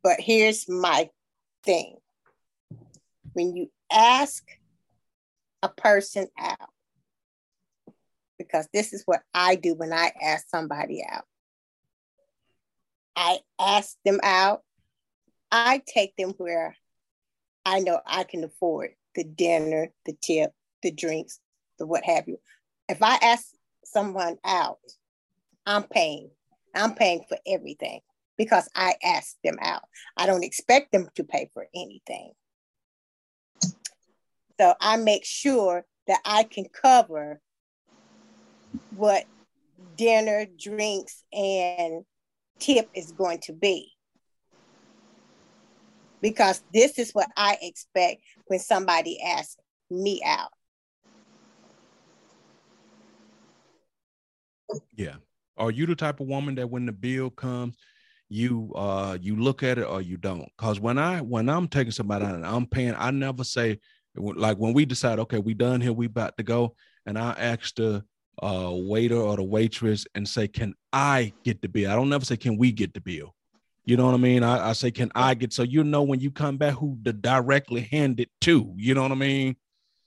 [SPEAKER 6] But here's my thing. When you ask a person out, because this is what I do when I ask somebody out. I ask them out. I take them where I know I can afford the dinner, the tip, the drinks, the what have you. If I ask someone out, I'm paying. I'm paying for everything because I asked them out. I don't expect them to pay for anything. So I make sure that I can cover what dinner, drinks, and tip is going to be. Because this is what I expect when somebody asks me out.
[SPEAKER 3] Yeah. Are you the type of woman that when the bill comes, you uh you look at it or you don't? Because when I when I'm taking somebody out and I'm paying, I never say like when we decide, okay, we done here, we about to go, and I ask the uh, waiter or the waitress and say, "Can I get the bill?" I don't never say, "Can we get the bill?" You know what I mean? I, I say, "Can I get?" So you know when you come back, who to directly hand it to. You know what I mean?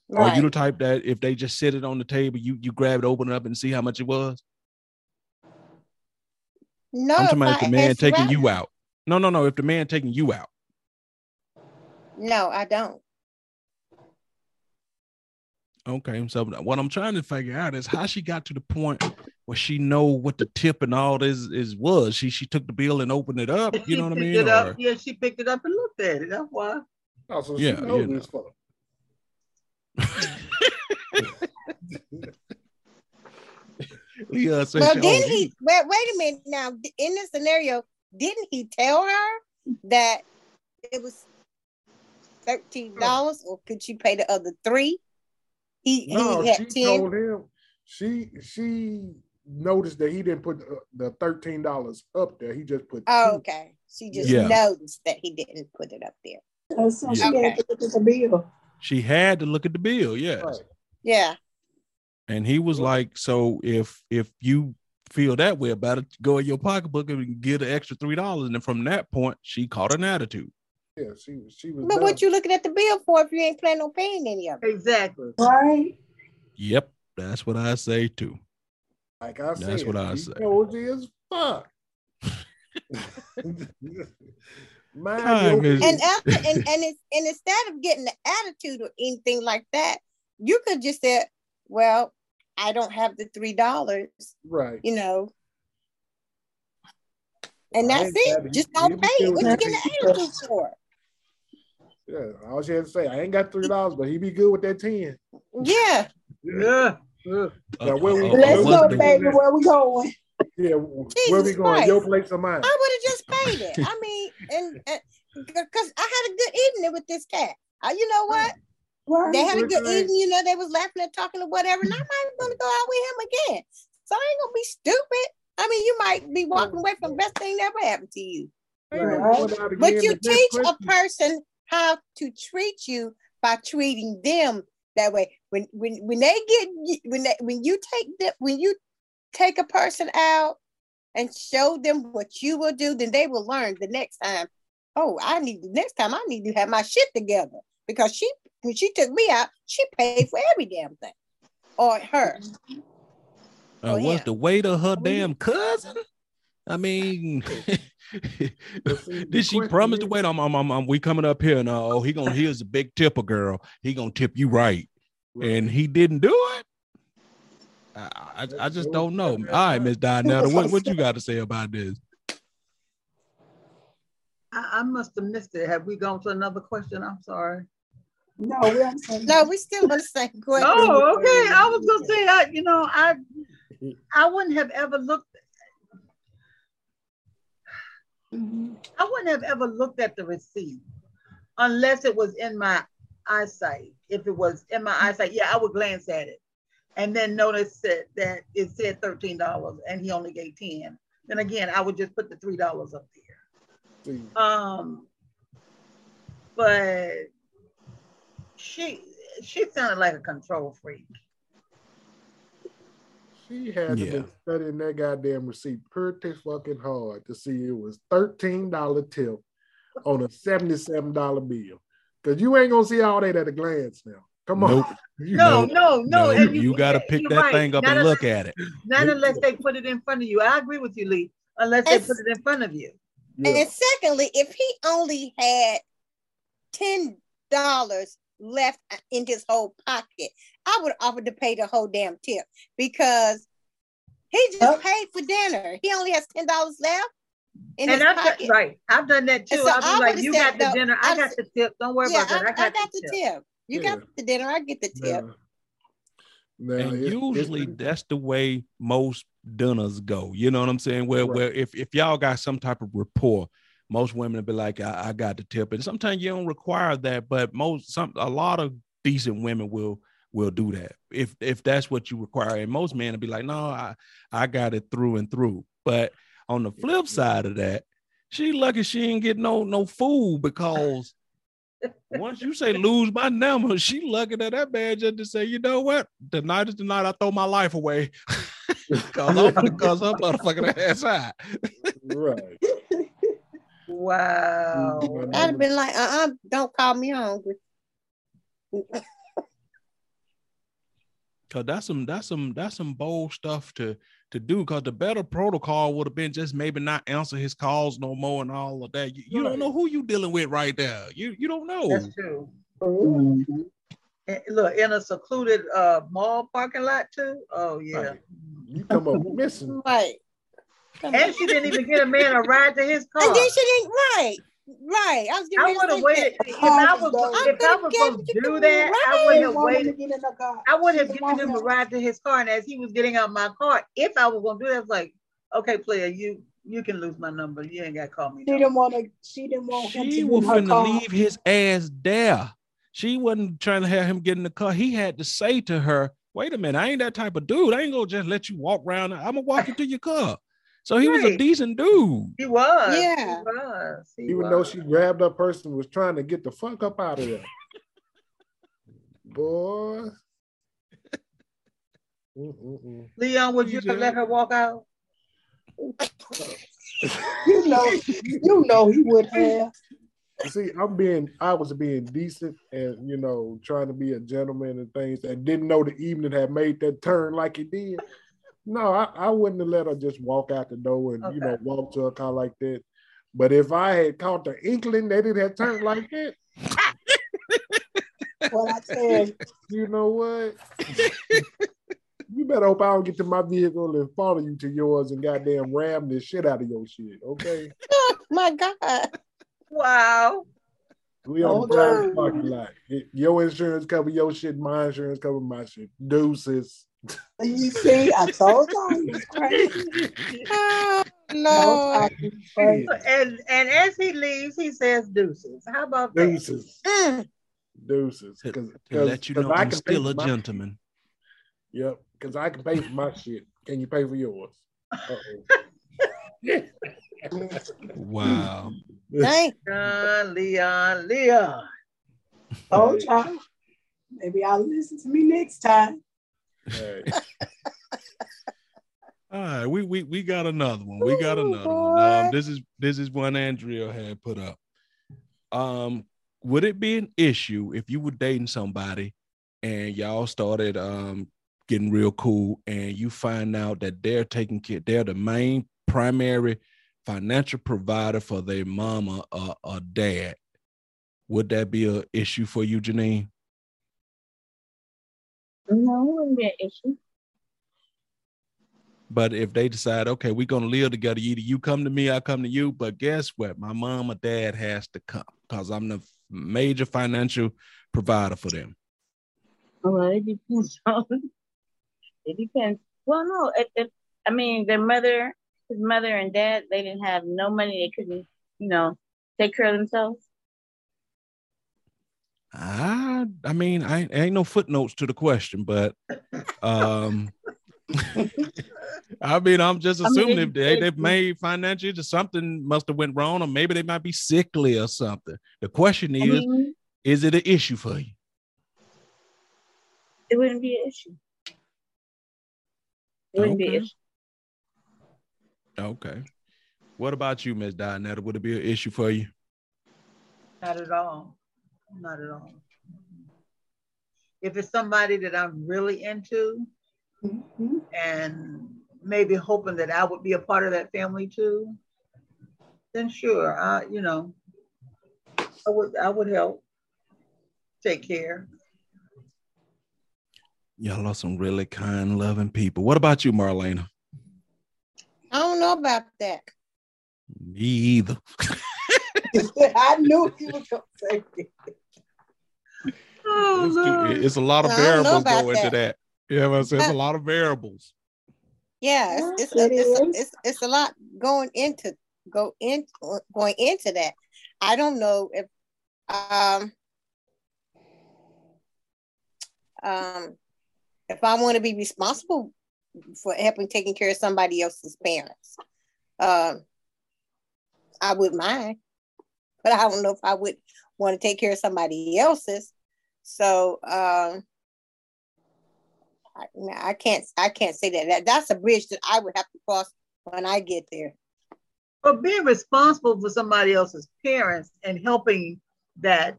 [SPEAKER 3] Right. Are you the type that if they just sit it on the table, you you grab it, open it up, and see how much it was?
[SPEAKER 6] No,
[SPEAKER 3] I'm talking about the man taking you out. No, no, no. If the man taking you out.
[SPEAKER 6] No, I don't.
[SPEAKER 3] Okay, so what I'm trying to figure out is how she got to the point where she know what the tip and all this is was. She she took the bill and opened it up. You know what I mean?
[SPEAKER 8] It up, yeah, she picked it up and looked at it. That's why.
[SPEAKER 4] Oh, so yeah, you know.
[SPEAKER 3] yeah, so
[SPEAKER 6] well, oh, didn't he? Wait, wait a minute. Now, in this scenario, didn't he tell her that it was thirteen dollars, or could she pay the other three? He, no, he
[SPEAKER 4] she 10. told him she she noticed that he didn't put the, the thirteen dollars up there. He just put.
[SPEAKER 6] Oh, okay. She just yeah. noticed that he didn't put it up there.
[SPEAKER 7] Oh, so yeah. she okay. had to look at the bill.
[SPEAKER 3] She had to look at the bill. Yes. Right.
[SPEAKER 6] Yeah.
[SPEAKER 3] And he was like, "So if if you feel that way about it, go in your pocketbook and get an extra three dollars." And then from that point, she caught an attitude.
[SPEAKER 4] Yeah, she she was.
[SPEAKER 6] But what you looking at the bill for if you ain't planning on paying any of it?
[SPEAKER 8] Exactly.
[SPEAKER 7] Right.
[SPEAKER 3] Yep, that's what I say too.
[SPEAKER 4] Like I
[SPEAKER 3] said, that's what I say.
[SPEAKER 4] Nosy as fuck.
[SPEAKER 6] and after, and and it's and instead of getting the attitude or anything like that, you could just say, "Well, I don't have the three dollars."
[SPEAKER 4] Right.
[SPEAKER 6] You know. And that's it. Just don't pay. What you getting the attitude for?
[SPEAKER 4] Yeah, all she had to say, I ain't got three dollars, but he be good with that ten.
[SPEAKER 6] Yeah.
[SPEAKER 8] Yeah. yeah.
[SPEAKER 7] Now, where we, Let's go, baby. Where we going?
[SPEAKER 4] Yeah, Jesus where we going? Christ. Your place or mine?
[SPEAKER 6] I would have just paid it. I mean, and because I had a good evening with this cat. Uh, you know what? Right. They had a good evening. You know, they was laughing and talking or whatever. And I might going to go out with him again. So I ain't gonna be stupid. I mean, you might be walking away from the best thing that ever happened to you. Right. But you teach a person how to treat you by treating them that way. When when when they get when they, when you take them when you take a person out and show them what you will do, then they will learn the next time. Oh, I need the next time I need to have my shit together because she when she took me out, she paid for every damn thing. or her?
[SPEAKER 3] Uh,
[SPEAKER 6] Oh,
[SPEAKER 3] was the waiter her damn cousin? I mean,
[SPEAKER 4] But see, the
[SPEAKER 3] did she promise to wait? I'm, I'm, I'm, I'm- we coming up here now. Uh, oh, he gonna here's a big tipper girl. He gonna tip you right, and he didn't do it. I, I, I just don't know. All right, Miss Dinetta, what, what you got to say about this?
[SPEAKER 8] I, I must have missed it. Have we gone to another question? I'm sorry.
[SPEAKER 7] No, we don't say
[SPEAKER 6] No, we still on the same question.
[SPEAKER 8] Oh, okay. I was gonna say, I, you know, I, I wouldn't have ever looked.
[SPEAKER 7] Mhm.
[SPEAKER 8] I wouldn't have ever looked at the receipt unless it was in my eyesight. If it was in my eyesight, yeah, I would glance at it and then notice that, that it said thirteen dollars and he only gave ten. Then again, I would just put the three dollars up there.
[SPEAKER 4] See,
[SPEAKER 8] Um, but she she sounded like a control freak.
[SPEAKER 4] She had to
[SPEAKER 3] Yeah.
[SPEAKER 4] be studying that goddamn receipt pretty fucking hard to see it was $13 tip on a $77 bill. Cause you ain't gonna see all that at a glance now. Come on.
[SPEAKER 3] Nope.
[SPEAKER 4] You
[SPEAKER 8] No, no, no.
[SPEAKER 3] No,
[SPEAKER 8] and
[SPEAKER 3] you, got to pick that
[SPEAKER 8] right.
[SPEAKER 3] thing up
[SPEAKER 8] Not
[SPEAKER 3] and
[SPEAKER 8] unless-
[SPEAKER 3] look at it.
[SPEAKER 8] Not unless they put it in front of you. I agree with you, Lee. Unless they put it in front of you.
[SPEAKER 4] yeah.
[SPEAKER 6] And secondly, if he only had ten dollars left in his whole pocket, I would offer to pay the whole damn tip because he just
[SPEAKER 7] Yep.
[SPEAKER 6] paid for dinner. He only has ten dollars left in
[SPEAKER 8] And
[SPEAKER 6] his
[SPEAKER 8] I've
[SPEAKER 6] pocket.
[SPEAKER 8] done, right. I've done that too.
[SPEAKER 6] So
[SPEAKER 8] I'll be
[SPEAKER 6] I
[SPEAKER 8] like,
[SPEAKER 6] would've
[SPEAKER 8] you
[SPEAKER 6] said,
[SPEAKER 8] got the
[SPEAKER 6] no,
[SPEAKER 8] dinner. I
[SPEAKER 6] I'd
[SPEAKER 8] got the tip. Don't worry
[SPEAKER 6] yeah,
[SPEAKER 8] about that.
[SPEAKER 6] I,
[SPEAKER 8] I got,
[SPEAKER 6] got
[SPEAKER 8] the
[SPEAKER 6] the
[SPEAKER 8] tip.
[SPEAKER 6] tip. You
[SPEAKER 4] Yeah.
[SPEAKER 6] got the dinner. I get the tip.
[SPEAKER 4] Now- now,
[SPEAKER 3] and
[SPEAKER 4] it's- it's
[SPEAKER 3] usually
[SPEAKER 4] the-
[SPEAKER 3] that's the way most dinners go. You know what I'm saying? Where
[SPEAKER 4] Right.
[SPEAKER 3] where if, if y'all got some type of rapport, most women will be like, I, I got the tip. And sometimes you don't require that, but most some a lot of decent women will will do that if if that's what you require. And most men will be like, No, I, I got it through and through. But on the flip side of that, she lucky she ain't get no no food because once you say lose my number, she lucky that that man just to say, you know what? Tonight is the night I throw my life away. Cause I'm gonna cause her motherfucking ass out.
[SPEAKER 4] right.
[SPEAKER 8] Wow.
[SPEAKER 4] Mm,
[SPEAKER 6] I'd have been like, uh, uh don't call me hungry.
[SPEAKER 3] Cause that's some that's some that's some bold stuff to to do. Cause the better protocol would have been just maybe not answer his calls no more and all of that. You, you don't know who you dealing with right there. You you don't know.
[SPEAKER 8] That's true.
[SPEAKER 7] Mhm.
[SPEAKER 8] And look, in a secluded uh, mall parking lot too. Oh yeah.
[SPEAKER 4] Right. You come up missing.
[SPEAKER 6] Right. Come on.
[SPEAKER 8] And she didn't even get a man a ride to his car.
[SPEAKER 6] And then she didn't. Right. Right. I was getting
[SPEAKER 8] I would have waited.
[SPEAKER 6] that.
[SPEAKER 8] If I was,
[SPEAKER 7] I
[SPEAKER 8] if I was going to do that, I would have
[SPEAKER 7] didn't want him to
[SPEAKER 8] waited.
[SPEAKER 7] get in the car.
[SPEAKER 8] I would have given him a ride to his car, and as he was getting out my car, if I was going to do that, I was like, "Okay, player, you you can lose my number. You ain't got to call me."
[SPEAKER 7] She
[SPEAKER 8] no
[SPEAKER 7] didn't want to. She didn't want him to
[SPEAKER 3] She was
[SPEAKER 7] in her
[SPEAKER 3] finna
[SPEAKER 7] car.
[SPEAKER 3] leave his ass there. She wasn't trying to have him get in the car. He had to say to her, wait a minute, I ain't that type of dude. I ain't gonna just let you walk around. I'm gonna walk you to your car. So he was a decent dude.
[SPEAKER 8] He was.
[SPEAKER 6] Yeah.
[SPEAKER 8] He was. He
[SPEAKER 4] Even though she grabbed her person and was trying to get the fuck up out of there. Boy. Mm-mm-mm.
[SPEAKER 8] Leon, would you have let her walk out?
[SPEAKER 7] You know, you know he would have.
[SPEAKER 4] See, I'm being, I was being decent and, you know, trying to be a gentleman and things and didn't know the evening had made that turn like it did. No, I, I wouldn't have let her just walk out the door and, you know, walk to a car like that. But if I had caught the inkling that it had turned like that,
[SPEAKER 7] well, I said,
[SPEAKER 4] you know what? you better hope I don't get to my vehicle and follow you to yours and goddamn ram this shit out of your shit, okay?
[SPEAKER 6] Oh my God.
[SPEAKER 8] Wow.
[SPEAKER 4] We on the parking lot. It- Your insurance cover your shit, my insurance cover my shit. Deuces.
[SPEAKER 7] You see, I told y'all he was crazy.
[SPEAKER 6] Oh,
[SPEAKER 7] No,
[SPEAKER 6] Lord.
[SPEAKER 7] I was crazy.
[SPEAKER 8] And and as he leaves, he says deuces. How about that?
[SPEAKER 4] Deuces.
[SPEAKER 6] Mm.
[SPEAKER 4] Deuces.
[SPEAKER 3] To,
[SPEAKER 4] 'Cause-
[SPEAKER 3] to let you
[SPEAKER 4] 'cause
[SPEAKER 3] know
[SPEAKER 4] I
[SPEAKER 3] I'm still a
[SPEAKER 4] for my-
[SPEAKER 3] gentleman.
[SPEAKER 4] Yep. Because I can pay for my shit. Can you pay for yours?
[SPEAKER 3] Wow.
[SPEAKER 6] Thank
[SPEAKER 8] Leon, Leon, Leon.
[SPEAKER 7] Told y'all. Maybe I'll listen to me next time.
[SPEAKER 4] Hey.
[SPEAKER 3] All right, we we we got another one. We got
[SPEAKER 6] Ooh,
[SPEAKER 3] another one. Um, this is this is one Andrea had put up. Um, would it be an issue if you were dating somebody and y'all started um getting real cool, and you find out that they're taking care, they're the main primary financial provider for their mama or, or dad, would that be an issue for you, Janine?
[SPEAKER 5] No, it wouldn't be an issue.
[SPEAKER 3] But if they decide, okay, we're gonna live together, either you come to me, I come to you. But guess what? My mom or dad has to come because I'm the major financial provider for them.
[SPEAKER 5] Well, it depends on. It depends. Well, no, it, it, I mean, their mother, his mother and dad, they didn't have no money. They couldn't, you know, take care of themselves.
[SPEAKER 3] I, I mean, I ain't no footnotes to the question, but um, I mean, I'm just assuming I mean, if they, they've made financially, just something must have went wrong, or maybe they might be sickly or something. The question is, I mean, is it an issue for you?
[SPEAKER 5] It wouldn't be an issue. It wouldn't okay. be an issue.
[SPEAKER 3] Okay. What about you, Miss Dinetta? Would it be an issue for you?
[SPEAKER 8] Not at all. Not at all. If it's somebody that I'm really into mm-hmm. and maybe hoping that I would be a part of that family too, then sure, I, you know, I would I would help take care.
[SPEAKER 3] Y'all are some really kind, loving people. What about you, Marlena?
[SPEAKER 6] I don't know about that.
[SPEAKER 3] Me either.
[SPEAKER 7] I knew he was gonna say it.
[SPEAKER 3] Oh, it's, it's, a lot of variables go into that. Yeah, but it's a lot of variables.
[SPEAKER 6] Yeah, it's it's, it's, it's, it's a lot going into go in going into that. I don't know if um um if I want to be responsible for helping taking care of somebody else's parents. Um I would mind, but I don't know if I would want to take care of somebody else's. So um, I, I can't I can't say that. that. That's a bridge that I would have to cross when I get there.
[SPEAKER 8] But being responsible for somebody else's parents and helping that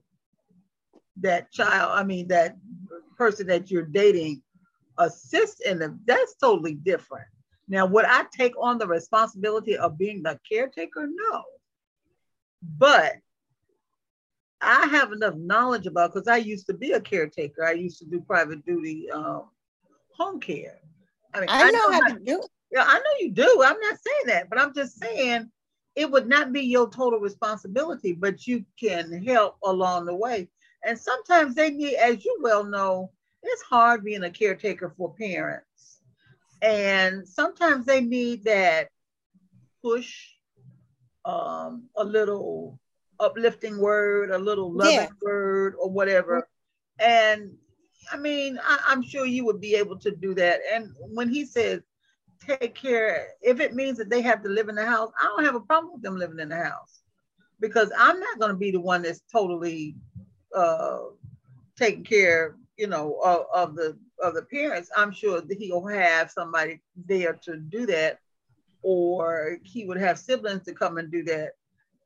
[SPEAKER 8] that child, I mean that person that you're dating assist in them, that's totally different. Now, would I take on the responsibility of being the caretaker? No. But I have enough knowledge about because I used to be a caretaker. I used to do private duty um, home care.
[SPEAKER 6] I mean, I, I know, know, how to do.
[SPEAKER 8] Yeah, I know you do. I'm not saying that, but I'm just saying it would not be your total responsibility, but you can help along the way. And sometimes they need, as you well know, it's hard being a caretaker for parents. And sometimes they need that push, um, a little uplifting word, a little loving yeah. word, or whatever. And I mean, I, am sure you would be able to do that. And when he says take care, if it means that they have to live in the house, I don't have a problem with them living in the house because I'm not going to be the one that's totally uh, taking care, you know, of, of the of the parents. I'm sure that he'll have somebody there to do that, or he would have siblings to come and do that.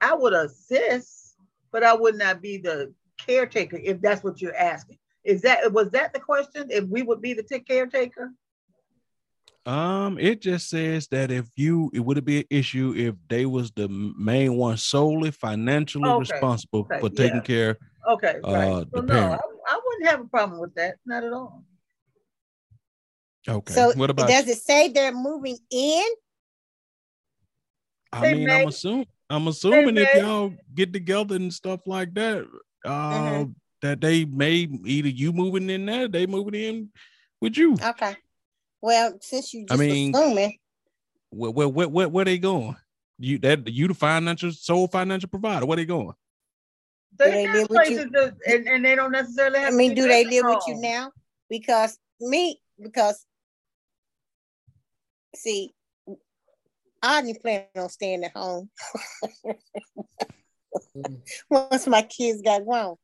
[SPEAKER 8] I would assist, but I would not be the caretaker if that's what you're asking. Is that was that the question? If we would be the caretaker?
[SPEAKER 3] Um, it just says that if you, it would be an issue if they was the main one solely financially okay. responsible okay. for taking yeah. care.
[SPEAKER 8] Okay, uh, right. the no, I, I, wouldn't have a problem with that. Not at all.
[SPEAKER 3] Okay.
[SPEAKER 6] So what about? Does it say they're moving in?
[SPEAKER 3] I they mean, may, I'm assuming. I'm assuming if y'all get together and stuff like that, uh, mm-hmm. that they may either you moving in there, they moving in with you.
[SPEAKER 6] Okay. Well, since you just I mean, assuming,
[SPEAKER 3] where, where, where, where, where they going? You that you the financial sole financial provider. Where they going?
[SPEAKER 8] They, they live with you? To, and, and they don't necessarily I
[SPEAKER 6] mean, do they live home. with you now? Because me, because see, I didn't plan on staying at home once my kids got grown.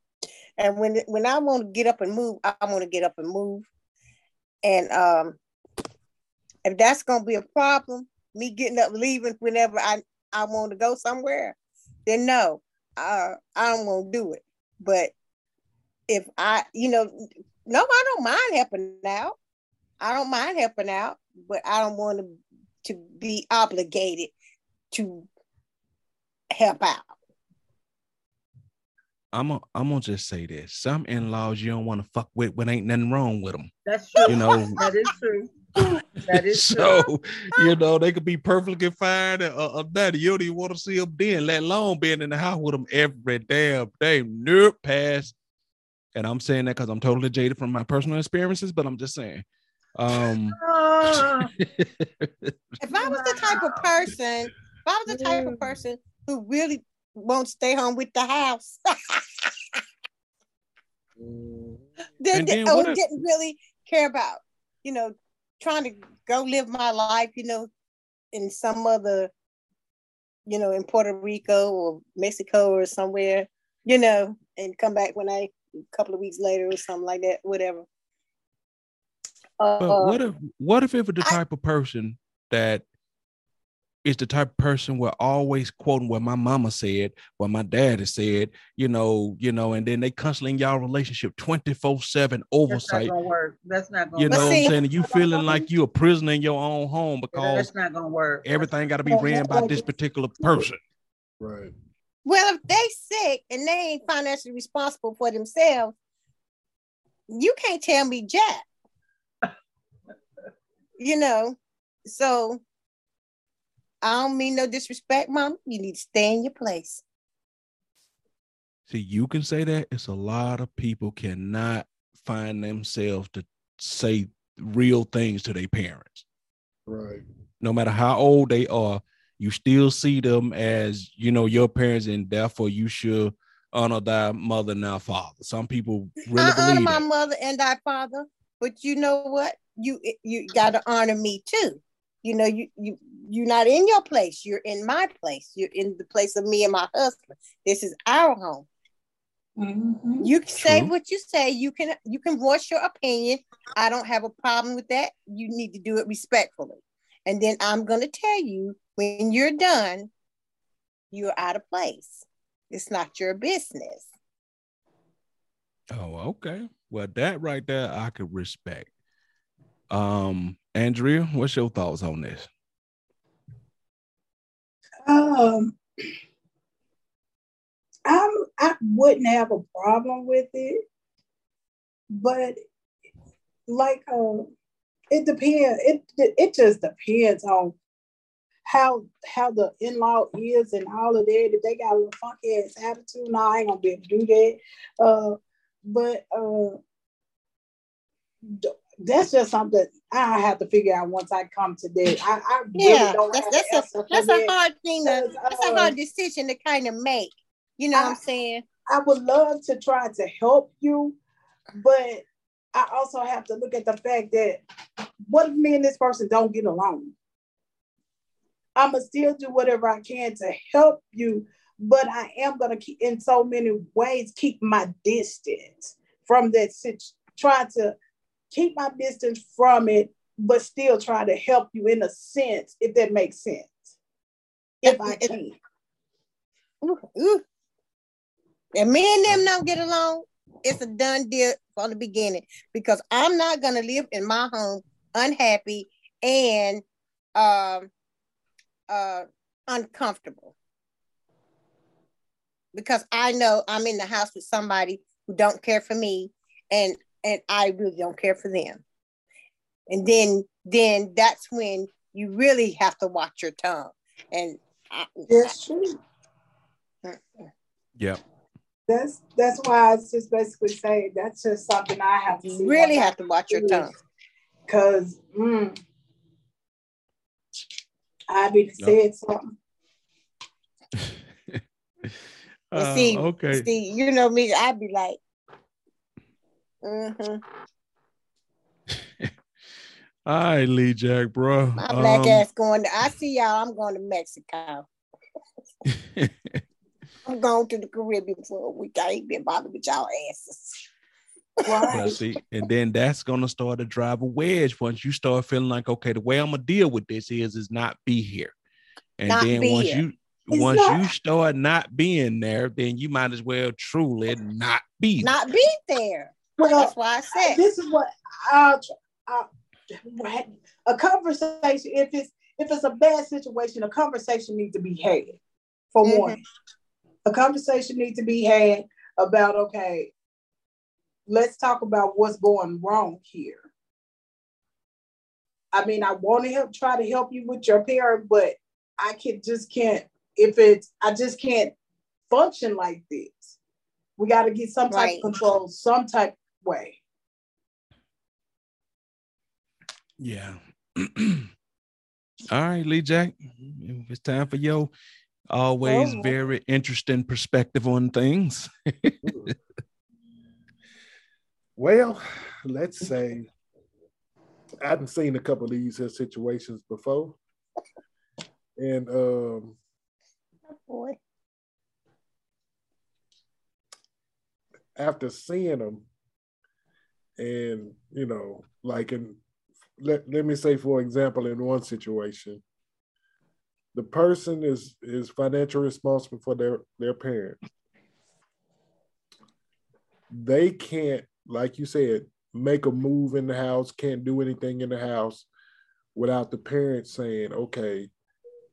[SPEAKER 6] And when when I want to get up and move, I want to get up and move. And um, if that's gonna be a problem, me getting up, leaving whenever I I want to go somewhere, then no, I I don't want to do it. But if I, you know, no, I don't mind helping out. I don't mind helping out, but I don't want to to be obligated to help out.
[SPEAKER 3] I'm a, I'm gonna just say this: some in-laws you don't want to fuck with, when ain't nothing wrong with them.
[SPEAKER 8] That's true.
[SPEAKER 3] You know,
[SPEAKER 8] that is true. That is
[SPEAKER 3] so
[SPEAKER 8] true.
[SPEAKER 3] you know they could be perfectly fine or, or that you don't even want to see them then, let alone being in the house with them every damn day. Nope, pass. And I'm saying that because I'm totally jaded from my personal experiences, but I'm just saying. Um,
[SPEAKER 8] Ah,
[SPEAKER 6] If I was the type of person, if I was the type of person who really won't stay home with the house, then,
[SPEAKER 3] And then
[SPEAKER 6] or
[SPEAKER 3] what if-
[SPEAKER 6] didn't really care about, you know, trying to go live my life, you know, in some other, you know, in Puerto Rico or Mexico or somewhere, you know, and come back when I a couple of weeks later or something like that, whatever. Uh,
[SPEAKER 3] But what if what if it was the
[SPEAKER 6] I-
[SPEAKER 3] type of person that is the type of person where always quoting what my mama said, what my dad has said, you know, you know, and then they constantly in y'all relationship 24-7
[SPEAKER 8] that's not
[SPEAKER 3] oversight.
[SPEAKER 8] gonna work. That's not gonna
[SPEAKER 3] You know
[SPEAKER 8] work.
[SPEAKER 3] what I'm saying? You feeling like you a prisoner in your own home because
[SPEAKER 8] That's not gonna work.
[SPEAKER 3] everything got to be ran by this particular person.
[SPEAKER 4] Right.
[SPEAKER 6] Well, if they sick and they ain't financially responsible for themselves, you can't tell me jack. You know, so I don't mean no disrespect, mom. You need to stay in your place.
[SPEAKER 3] See, you can say that. It's a lot of people cannot find themselves to say real things to their parents.
[SPEAKER 4] Right.
[SPEAKER 3] No matter how old they are, you still see them as, you know, your parents, and therefore you should honor thy mother and thy father. Some people really
[SPEAKER 6] I honor
[SPEAKER 3] believe
[SPEAKER 6] my
[SPEAKER 3] that.
[SPEAKER 6] mother and thy father, but you know what? You you got to honor me too. You know, you you you're not in your place. You're in my place. You're in the place of me and my husband. This is our home.
[SPEAKER 7] Mhm.
[SPEAKER 6] You can say
[SPEAKER 3] True.
[SPEAKER 6] what you say. You can you can voice your opinion. I don't have a problem with that. You need to do it respectfully. And then I'm gonna tell you when you're done, you're out of place. It's not your business.
[SPEAKER 3] Oh, okay. Well, that right there, I could respect. Um, Andrea, what's your thoughts on this?
[SPEAKER 7] Um, I'm, I wouldn't have a problem with it, but like, uh, it depends. It it just depends on how how the in law is and all of that. If they got a little funky ass attitude, no, I ain't gonna be able to do that. Uh, but uh, that's just something I have to figure out once I come to that. I, I really
[SPEAKER 6] Yeah,
[SPEAKER 7] don't
[SPEAKER 6] that's that's a that's a hard thing to that's a
[SPEAKER 7] uh,
[SPEAKER 6] hard decision to kind of make. You know what I'm saying?
[SPEAKER 7] I would love to try to help you, but I also have to look at the fact that what if me and this person don't get along? I'ma still do whatever I can to help you, but I am gonna keep in so many ways keep my distance from that situation. Try to keep my distance from it, but still try to help you in a sense, if that makes sense. If I can.
[SPEAKER 6] Ooh, ooh. And me and them don't get along, it's a done deal from the beginning because I'm not gonna live in my home unhappy and um uh uncomfortable. Because I know I'm in the house with somebody who don't care for me and and I really don't care for them. And then then that's when you really have to watch your tongue. And I,
[SPEAKER 7] That's true.
[SPEAKER 3] Yep.
[SPEAKER 7] That's that's why I was just basically saying that's just something I have to see
[SPEAKER 6] you really have to watch your tongue.
[SPEAKER 7] Cause mm, I be
[SPEAKER 3] Yep.
[SPEAKER 7] said something.
[SPEAKER 6] And
[SPEAKER 3] Uh,
[SPEAKER 6] see,
[SPEAKER 3] okay.
[SPEAKER 6] see, you know me, I'd be like, mm-hmm.
[SPEAKER 3] All right, Lee Jack, bro.
[SPEAKER 6] my black
[SPEAKER 3] Um,
[SPEAKER 6] ass going to, I see y'all, I'm going to Mexico. I'm going to the Caribbean for a week. I ain't been bothered with y'all asses.
[SPEAKER 3] Well, see, and then that's gonna start to drive a wedge once you start feeling like, okay, the way I'm gonna deal with this is is not be here. And
[SPEAKER 6] Not
[SPEAKER 3] then once
[SPEAKER 6] here.
[SPEAKER 3] you
[SPEAKER 7] It's
[SPEAKER 3] once
[SPEAKER 7] not-
[SPEAKER 3] you start not being there, then you might as well truly not be there.
[SPEAKER 6] Not be there.
[SPEAKER 7] Well,
[SPEAKER 6] That's why I said,
[SPEAKER 7] this is what I'll, a conversation. If it's if it's a bad situation, a conversation needs to be had. For mm-hmm. one, a conversation needs to be had about okay. Let's talk about what's going wrong here. I mean, I want to help, try to help you with your parent, but I can just can't. If it's, I just can't function like this. We got to get some type right. of control, some type way.
[SPEAKER 3] Yeah. All right, Lee Jack. It's time for your always oh. very interesting perspective on things.
[SPEAKER 4] well, let's say I have not seen a couple of these situations before. And um oh boy. After seeing them, and you know, like in let, let me say, for example, in one situation, the person is is financially responsible for their their parent. They can't, like you said, make a move in the house, can't do anything in the house without the parents saying, okay,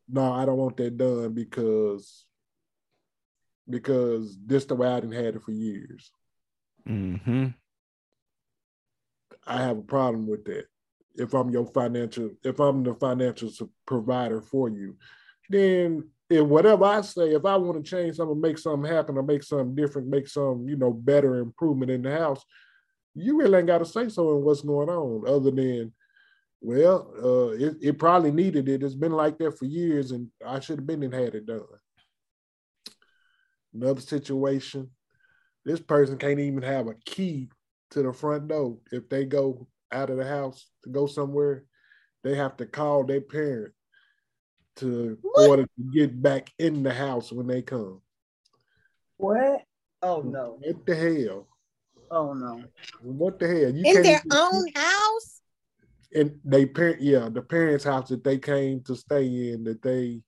[SPEAKER 4] no, I don't want that done because because this the way I didn't had it for years.
[SPEAKER 3] Mm-hmm.
[SPEAKER 4] I have a problem with that if I'm your financial, if I'm the financial provider for you, then if whatever I say, if I want to change something, make something happen, or make something different, make some, you know, better improvement in the house, you really ain't got to say so in what's going on, other than, well, uh, it, it probably needed it. It's been like that for years, and I should have been and had it done. Another situation, this person can't even have a key to the front door if they go out of the house to go somewhere, they have to call their parent to what? order to get back in the house when they come.
[SPEAKER 8] What? Oh no!
[SPEAKER 4] What the hell?
[SPEAKER 8] Oh no!
[SPEAKER 4] What the hell?
[SPEAKER 6] You in their own house?
[SPEAKER 4] And they parent, yeah, the parents' house that they came to stay in that they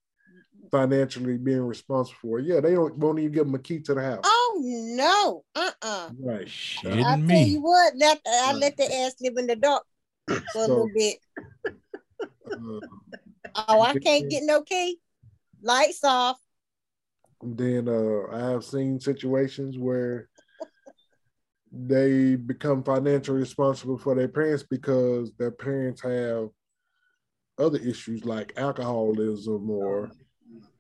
[SPEAKER 4] financially being responsible for. Yeah, they don't won't even give them a key to the house.
[SPEAKER 6] Oh no, uh uh
[SPEAKER 4] Right.
[SPEAKER 6] I tell you what, that I let the ass live in the dark for so, a little bit. Uh, oh, I can't get no key. Lights off.
[SPEAKER 4] Then uh, I have seen situations where they become financially responsible for their parents because their parents have other issues like alcoholism or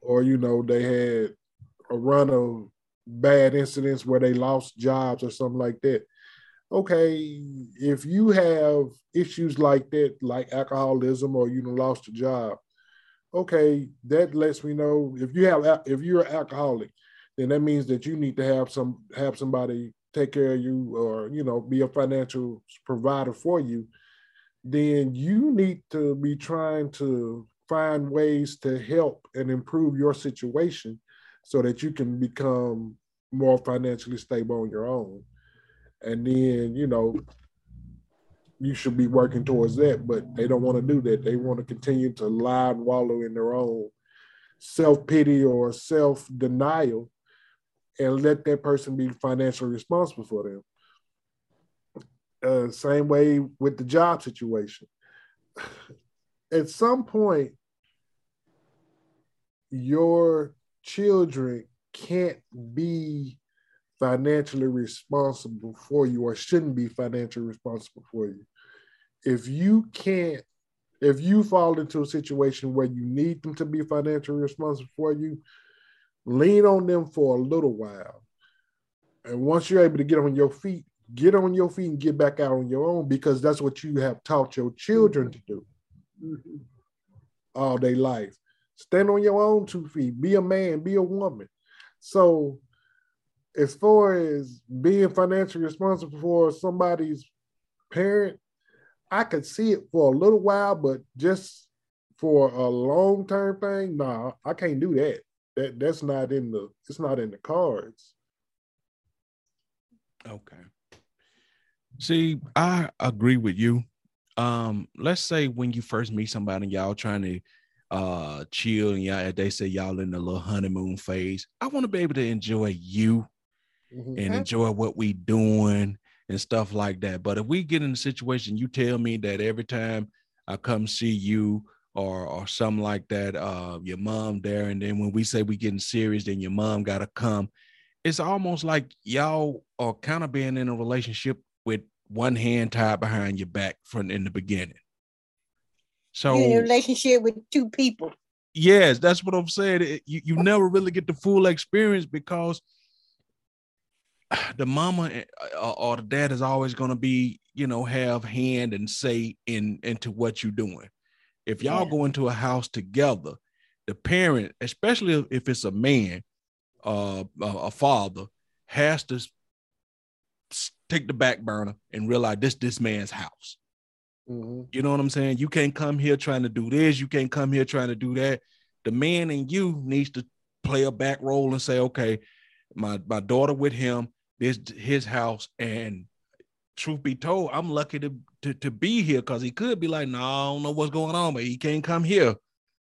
[SPEAKER 4] or you know they had a run of bad incidents where they lost jobs or something like that. Okay if you have issues like that like alcoholism or you lost a job okay that lets me know if you have if you're an alcoholic then that means that you need to have some have somebody take care of you or you know be a financial provider for you. Then you need to be trying to find ways to help and improve your situation so that you can become more financially stable on your own. And then, you know, you should be working towards that, but they don't want to do that. They want to continue to lie and wallow in their own self pity or self denial and let that person be financially responsible for them. Uh, same way with the job situation at some point, your children can't be financially responsible for you or shouldn't be financially responsible for you. If you can't, if you fall into a situation where you need them to be financially responsible for you, lean on them for a little while. And once you're able to get on your feet, get on your feet and get back out on your own because that's what you have taught your children to do mm-hmm. all day life. Stand on your own two feet. Be a man. Be a woman. So, as far as being financially responsible for somebody's parent, I could see it for a little while, but just for a long term thing, nah, I can't do that. That that's not in the it's not in the cards.
[SPEAKER 3] Okay. See, I agree with you um let's say when you first meet somebody and y'all trying to uh chill and y'all they say y'all in the little honeymoon phase i want to be able to enjoy you mm-hmm. and enjoy what we doing and stuff like that. But if we get in a situation, you tell me that every time I come see you or or something like that, uh, your mom there, and then when we say we getting serious, then your mom gotta come. It's almost like y'all are kind of being in a relationship with one hand tied behind your back from in the beginning. So
[SPEAKER 6] You're in a relationship with two people.
[SPEAKER 3] yes, that's what I'm saying. It- you, you never really get the full experience because the mama eh, or, or the dad is always going to be, you know, have hand and say in into what you're doing. If y'all
[SPEAKER 6] Yeah.
[SPEAKER 3] go into a house together, the parent, especially if- it's a man, uh, a, father, has to take the back burner and realize this this man's house.
[SPEAKER 4] Mhm.
[SPEAKER 3] You know what I'm saying? You can't come here trying to do this. You can't come here trying to do that. The man in you needs to play a back role and say, okay, my my daughter with him, this his house, and truth be told, I'm lucky to to, to be here because he could be like, no, I don't know what's going on, but he can't come here.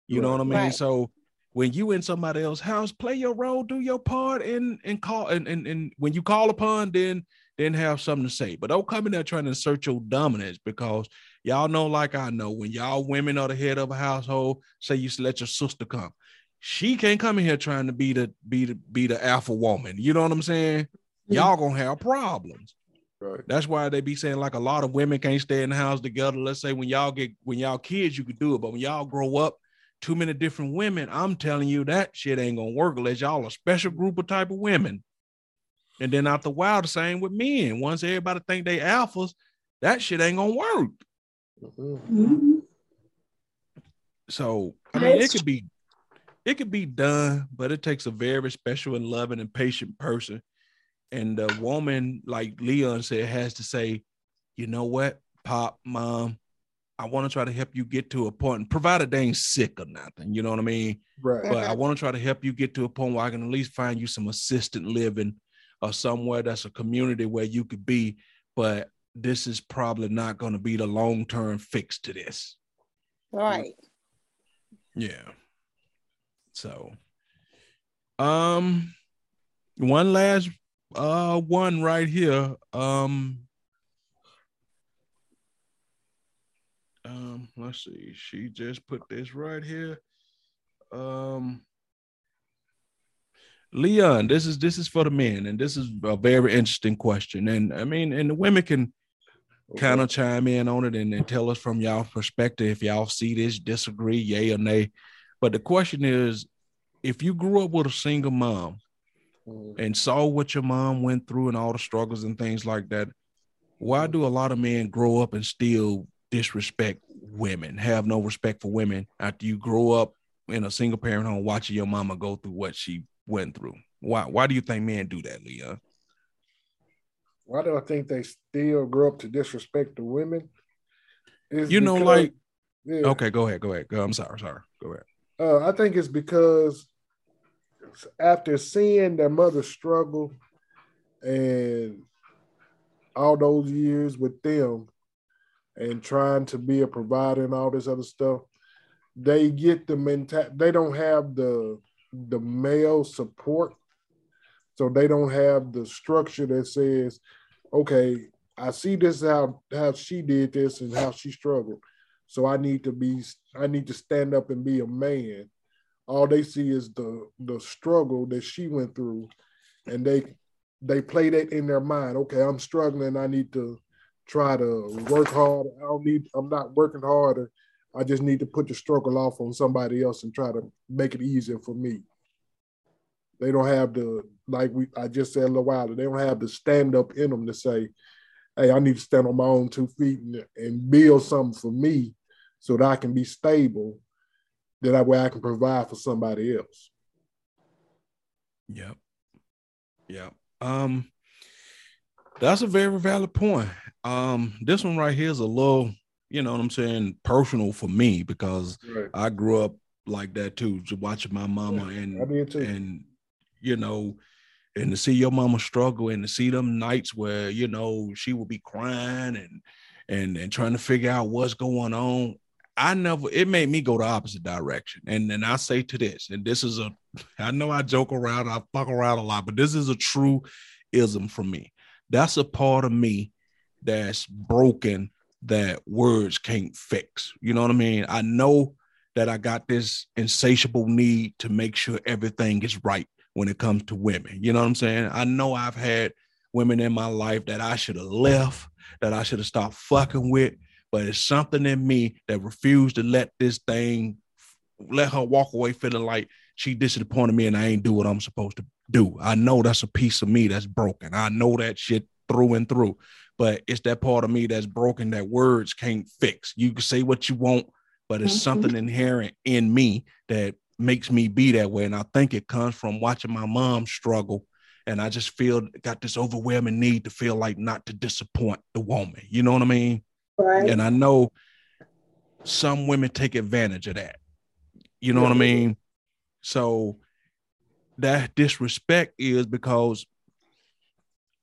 [SPEAKER 3] You know what I mean?
[SPEAKER 6] Right.
[SPEAKER 3] So when you in somebody else's house, play your role, do your part, and and call and and, and when you call upon, then then have something to say. But don't come in there trying to assert your dominance because y'all know, like I know, when y'all women are the head of a household, say you let your sister come. She can't come in here trying to be the be the be the alpha woman. You know what I'm saying? Y'all gonna have problems.
[SPEAKER 4] Right.
[SPEAKER 3] That's why they be saying like a lot of women can't stay in the house together. Let's say when y'all get when y'all kids, you could do it, but when y'all grow up, too many different women, I'm telling you that shit ain't gonna work unless y'all a special group of type of women. And then after a while, the same with men. Once everybody think they alphas, that shit ain't gonna work.
[SPEAKER 4] Mhm.
[SPEAKER 7] Mhm.
[SPEAKER 3] So I mean, it could be, it could be done, but it takes a very special and loving and patient person. And the woman, like Leon said, has to say, you know what, pop, mom, I want to try to help you get to a point, provided they ain't sick or nothing. You know what I mean?
[SPEAKER 4] Right.
[SPEAKER 3] But I want to try to help you get to a point where I can at least find you some assistant living or somewhere that's a community where you could be. But this is probably not going to be the long term fix to this.
[SPEAKER 6] Right.
[SPEAKER 3] Yeah. So, um, one last uh one right here. Um, um, let's see. She just put this right here. Um, Leon, this is this is for the men, and this is a very interesting question. And I mean, and the women can kind of chime in on it and, and tell us from y'all perspective if y'all see this, disagree, yay or nay. But the question is, if you grew up with a single mom
[SPEAKER 4] Mhm.
[SPEAKER 3] and saw what your mom went through and all the struggles and things like that, why do a lot of men grow up and still disrespect women, have no respect for women after you grow up in a single parent home watching your mama go through what she went through? Why why do you think men do that, Leon?
[SPEAKER 4] Why do I think they still grow up to disrespect the women? It's
[SPEAKER 3] You know,
[SPEAKER 4] because-
[SPEAKER 3] like
[SPEAKER 4] yeah.
[SPEAKER 3] okay, go ahead, go ahead. Go, I'm sorry, sorry. Go ahead.
[SPEAKER 4] Uh, I think it's because after seeing their mother struggle and all those years with them and trying to be a provider and all this other stuff, they get the mental. They don't have the the male support, so they don't have the structure that says, "Okay, I see this how how she did this and how she struggled, so I need to be I need to stand up and be a man." all they see is the the struggle that she went through and they they play that in their mind. Okay i'm struggling. I need to try to work hard i don't need i'm not working harder i just need to put the struggle off on somebody else and try to make it easier for me they don't have the like we i just said a little while they don't have the stand up in them to say hey i need to stand on my own two feet and, and build something for me so that i can be stable that way I can provide for somebody else.
[SPEAKER 3] Yep. Yep. Um, that's a very valid point. Um, this one right here is a little, you know what I'm saying, personal for me because
[SPEAKER 4] Right.
[SPEAKER 3] I grew up like that too, just watching my mama and
[SPEAKER 4] did too.
[SPEAKER 3] and you know, and to see your mama struggle and to see them nights where you know she would be crying and and and trying to figure out what's going on. I never it made me go the opposite direction. And then I say to this, and this is a I know I joke around, I fuck around a lot, but this is a true ism for me. that's a part of me that's broken that words can't fix. You know what I mean? I know that I got this insatiable need to make sure everything is right when it comes to women. You know what I'm saying? I know I've had women in my life that I should have left, that I should have stopped fucking with, but it's something in me that refused to let this thing let her walk away feeling like she disappointed me and I ain't do what I'm supposed to do. I know that's a piece of me that's broken. I know that shit through and through, but it's that part of me that's broken that words can't fix. You can say what you want, but it's mm-hmm. something inherent in me that makes me be that way. And I think it comes from watching my mom struggle. And I just feel got this overwhelming need to feel like not to disappoint the woman. You know what I mean?
[SPEAKER 7] Right.
[SPEAKER 3] And I know some women take advantage of that. You know what I mean? So that disrespect is because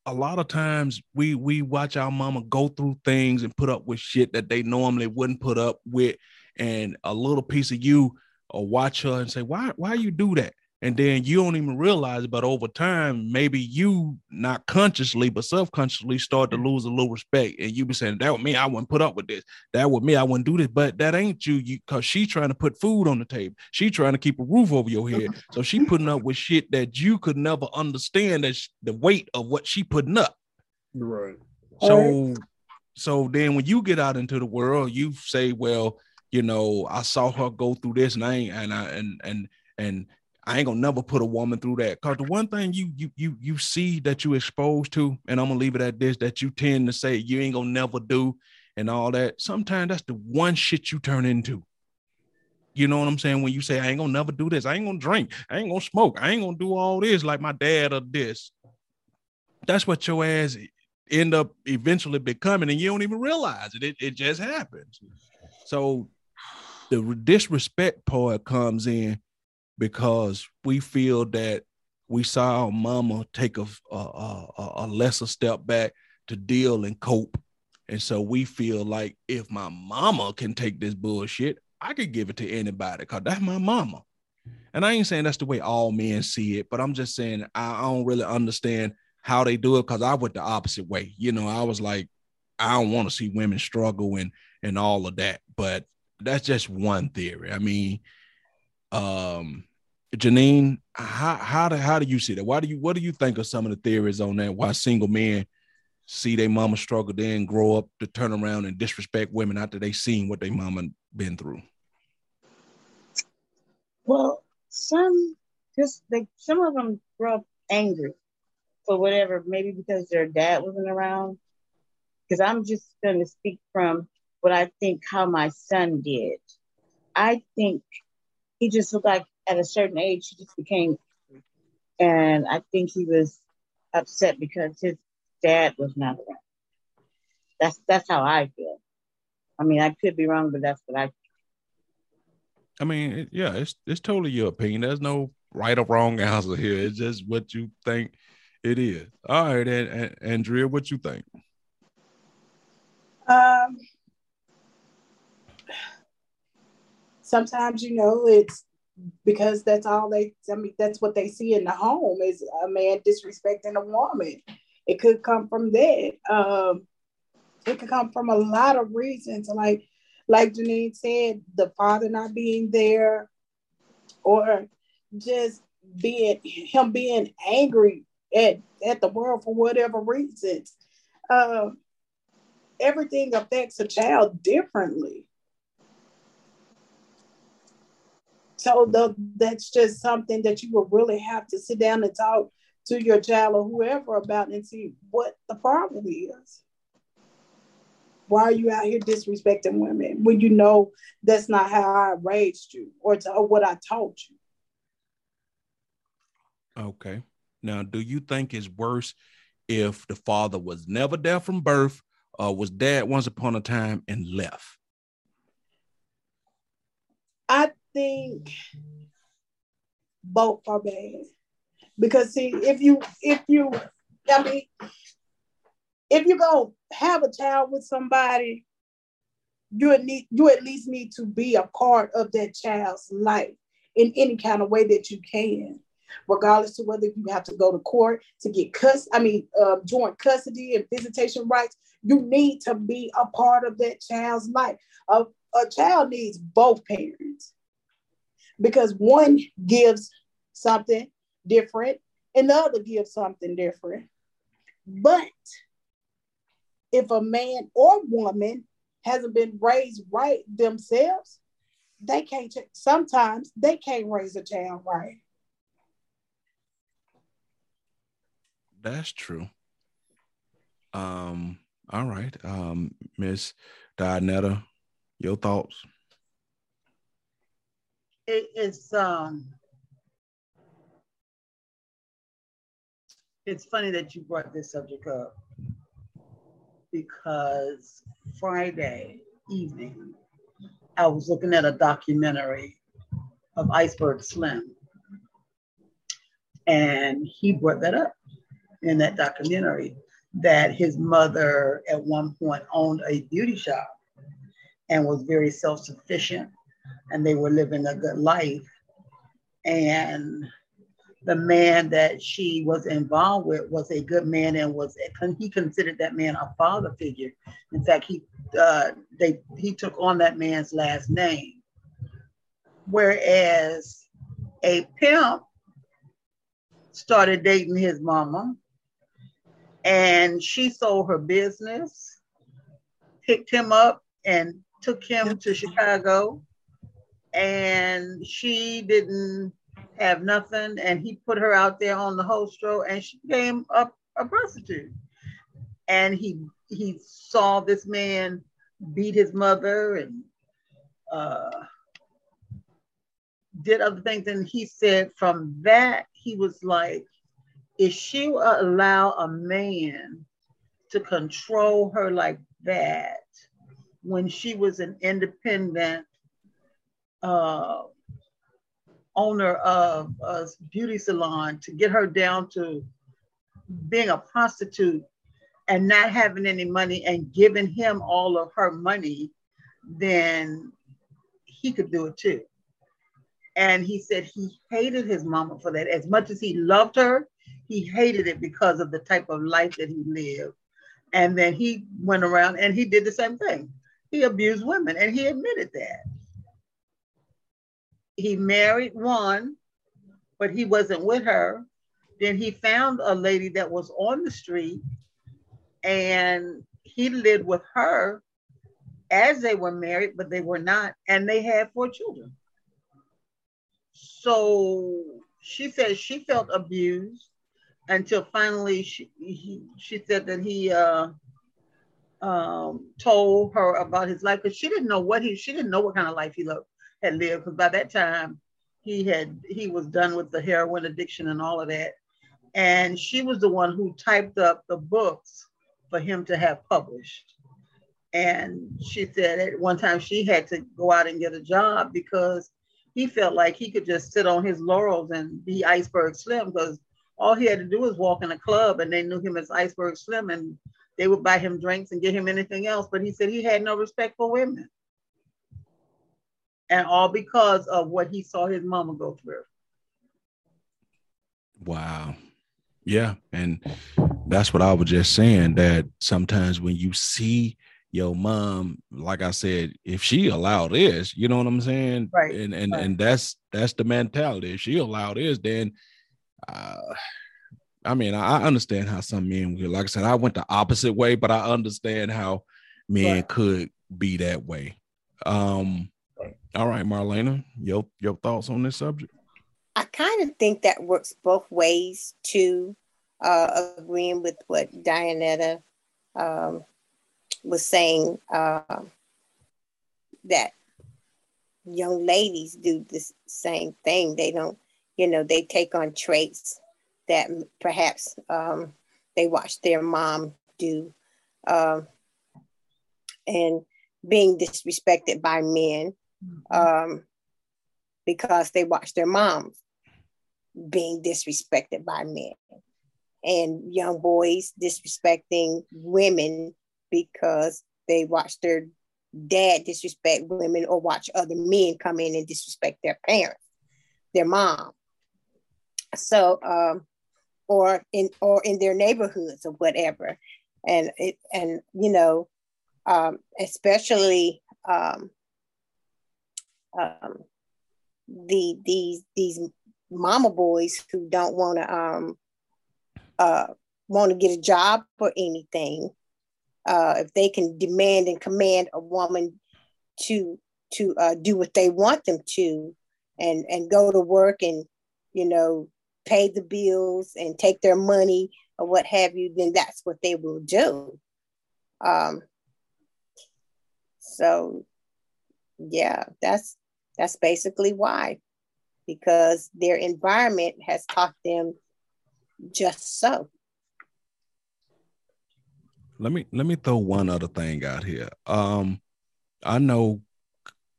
[SPEAKER 3] a lot of times we we watch our mama go through things and put up with shit that they normally wouldn't put up with. And a little piece of you or watch her and say why why you do that and then you don't even realize it but over time maybe you not consciously but subconsciously start to lose a little respect. And you be saying that with me i wouldn't put up with this. That with me i wouldn't do this. But that ain't you. You because she trying to put food on the table. She trying to keep a roof over your head. So she putting up with shit that you could never understand as the weight of what she putting up.
[SPEAKER 4] Right.
[SPEAKER 3] So so then when you get out into the world you say well you know i saw her go through this and i ain't and i and and and I ain't gonna never put a woman through that. Cause the one thing you you you you see that you exposed to, and I'm gonna leave it at this, that you tend to say you ain't gonna never do and all that. Sometimes that's the one shit you turn into. You know what I'm saying? When you say I ain't gonna never do this, I ain't gonna drink, I ain't gonna smoke, I ain't gonna do all this like my dad or this. That's what your ass end up eventually becoming, and you don't even realize it. It, it just happens. So the disrespect part comes in because we feel that we saw our mama take a, a, a, lesser step back to deal and cope. And so we feel like if my mama can take this bullshit, I could give it to anybody because that's my mama. And I ain't saying that's the way all men see it, but I'm just saying I, don't really understand how they do it because I went the opposite way. You know, I was like, I don't want to see women struggle and and all of that. But that's just one theory. I mean, um, Janine, how how do how do you see that? Why do you what do you think of some of the theories on that? Why single men see their mama struggle, then grow up to turn around and disrespect women after they seen what their mama been through?
[SPEAKER 5] Well, some just they some of them grow up angry for whatever, maybe because their dad wasn't around. Because I'm just going to speak from what I think how my son did. I think he just looked like at a certain age, he just became, and I think he was upset because his dad was not around. That's that's how I feel. I mean, I could be wrong, but that's what I. Feel.
[SPEAKER 3] I mean, yeah, it's it's totally your opinion. There's no right or wrong answer here. It's just what you think it is. All right, and, and Andrea, what you think?
[SPEAKER 7] Um, sometimes you know it's because that's all they I mean that's what they see in the home is a man disrespecting a woman. It could come from that. Um, it could come from a lot of reasons, like like Janine said, the father not being there, or just being him being angry at at the world for whatever reasons. Uh, everything affects a child differently. So the, that's just something that you will really have to sit down and talk to your child or whoever about and see what the problem is. Why are you out here disrespecting women when you know that's not how I raised you or, to, or what I taught you?
[SPEAKER 3] Okay. Now, do you think it's worse if the father was never there from birth or was dad once upon a time and left?
[SPEAKER 7] I think both are bad. Because see, if you if you I mean if you go have a child with somebody, you need you at least need to be a part of that child's life in any kind of way that you can. regardless to whether you have to go to court to get cus I mean uh, joint custody and visitation rights. You need to be a part of that child's life. A, a child needs both parents because one gives something different and the other gives something different. But if a man or woman hasn't been raised right themselves, they can't sometimes they can't raise a child right.
[SPEAKER 3] That's true. Um, all right. Um, Miss Dianetta, your thoughts?
[SPEAKER 8] It, it's um it's funny that you brought this subject up because Friday evening I was looking at a documentary of Iceberg Slim. And he brought that up in that documentary that his mother at one point owned a beauty shop and was very self sufficient and they were living a good life. And the man that she was involved with was a good man and was he considered that man a father figure. In fact, he uh, they he took on that man's last name, whereas a pimp started dating his mama, and she sold her business, picked him up, and took him to Chicago, and she didn't have nothing, and he put her out there on the hostro, and she became a, a prostitute. And he he saw this man beat his mother and uh, did other things, and he said from that he was like, if she will allow a man to control her like that when she was an independent uh, owner of a beauty salon to get her down to being a prostitute and not having any money and giving him all of her money, then he could do it too. And he said he hated his mama for that. As much as he loved her, he hated it because of the type of life that he lived. And then he went around and he did the same thing. He abused women and he admitted that he married one, but he wasn't with her. Then he found a lady that was on the street and he lived with her as they were married, but they were not, and they had four children. So she said she felt abused until finally she he, she said that he uh, um, told her about his life because she didn't know what he she didn't know what kind of life he lived had lived because by that time he had he was done with the heroin addiction and all of that. And she was the one who typed up the books for him to have published. And she said at one time she had to go out and get a job because he felt like he could just sit on his laurels and be iceberg slim because all he had to do was walk in a club and they knew him as iceberg slim and they would buy him drinks and get him anything else. But he said he had no respect for women and all because of what he saw his mama go through.
[SPEAKER 3] Wow. Yeah. And that's what I was just saying that sometimes when you see your mom, like I said, if she allow this, you know what I'm saying?
[SPEAKER 8] Right.
[SPEAKER 3] And and
[SPEAKER 8] right.
[SPEAKER 3] and that's that's the mentality. If she allow this, then uh I mean, I understand how some men will. Like I said, I went the opposite way, but I understand how men right. could be that way. Um, all right, Marlena, your your thoughts on this subject?
[SPEAKER 6] I kind of think that works both ways too. Uh, agreeing with what Dianetta um, was saying, uh, that young ladies do the same thing. They don't, you know, they take on traits that perhaps um, they watch their mom do, um, and being disrespected by men. Um, because they watch their moms being disrespected by men and young boys disrespecting women because they watch their dad disrespect women or watch other men come in and disrespect their parents, their mom. so um, or in or in their neighborhoods or whatever, and it and you know, um, especially um, um, the these these mama boys who don't want to um uh want to get a job or anything uh if they can demand and command a woman to to uh, do what they want them to and and go to work and you know pay the bills and take their money or what have you then that's what they will do. Um so yeah that's that's basically why. Because their environment has taught them just so.
[SPEAKER 3] Let me let me throw one other thing out here. Um i know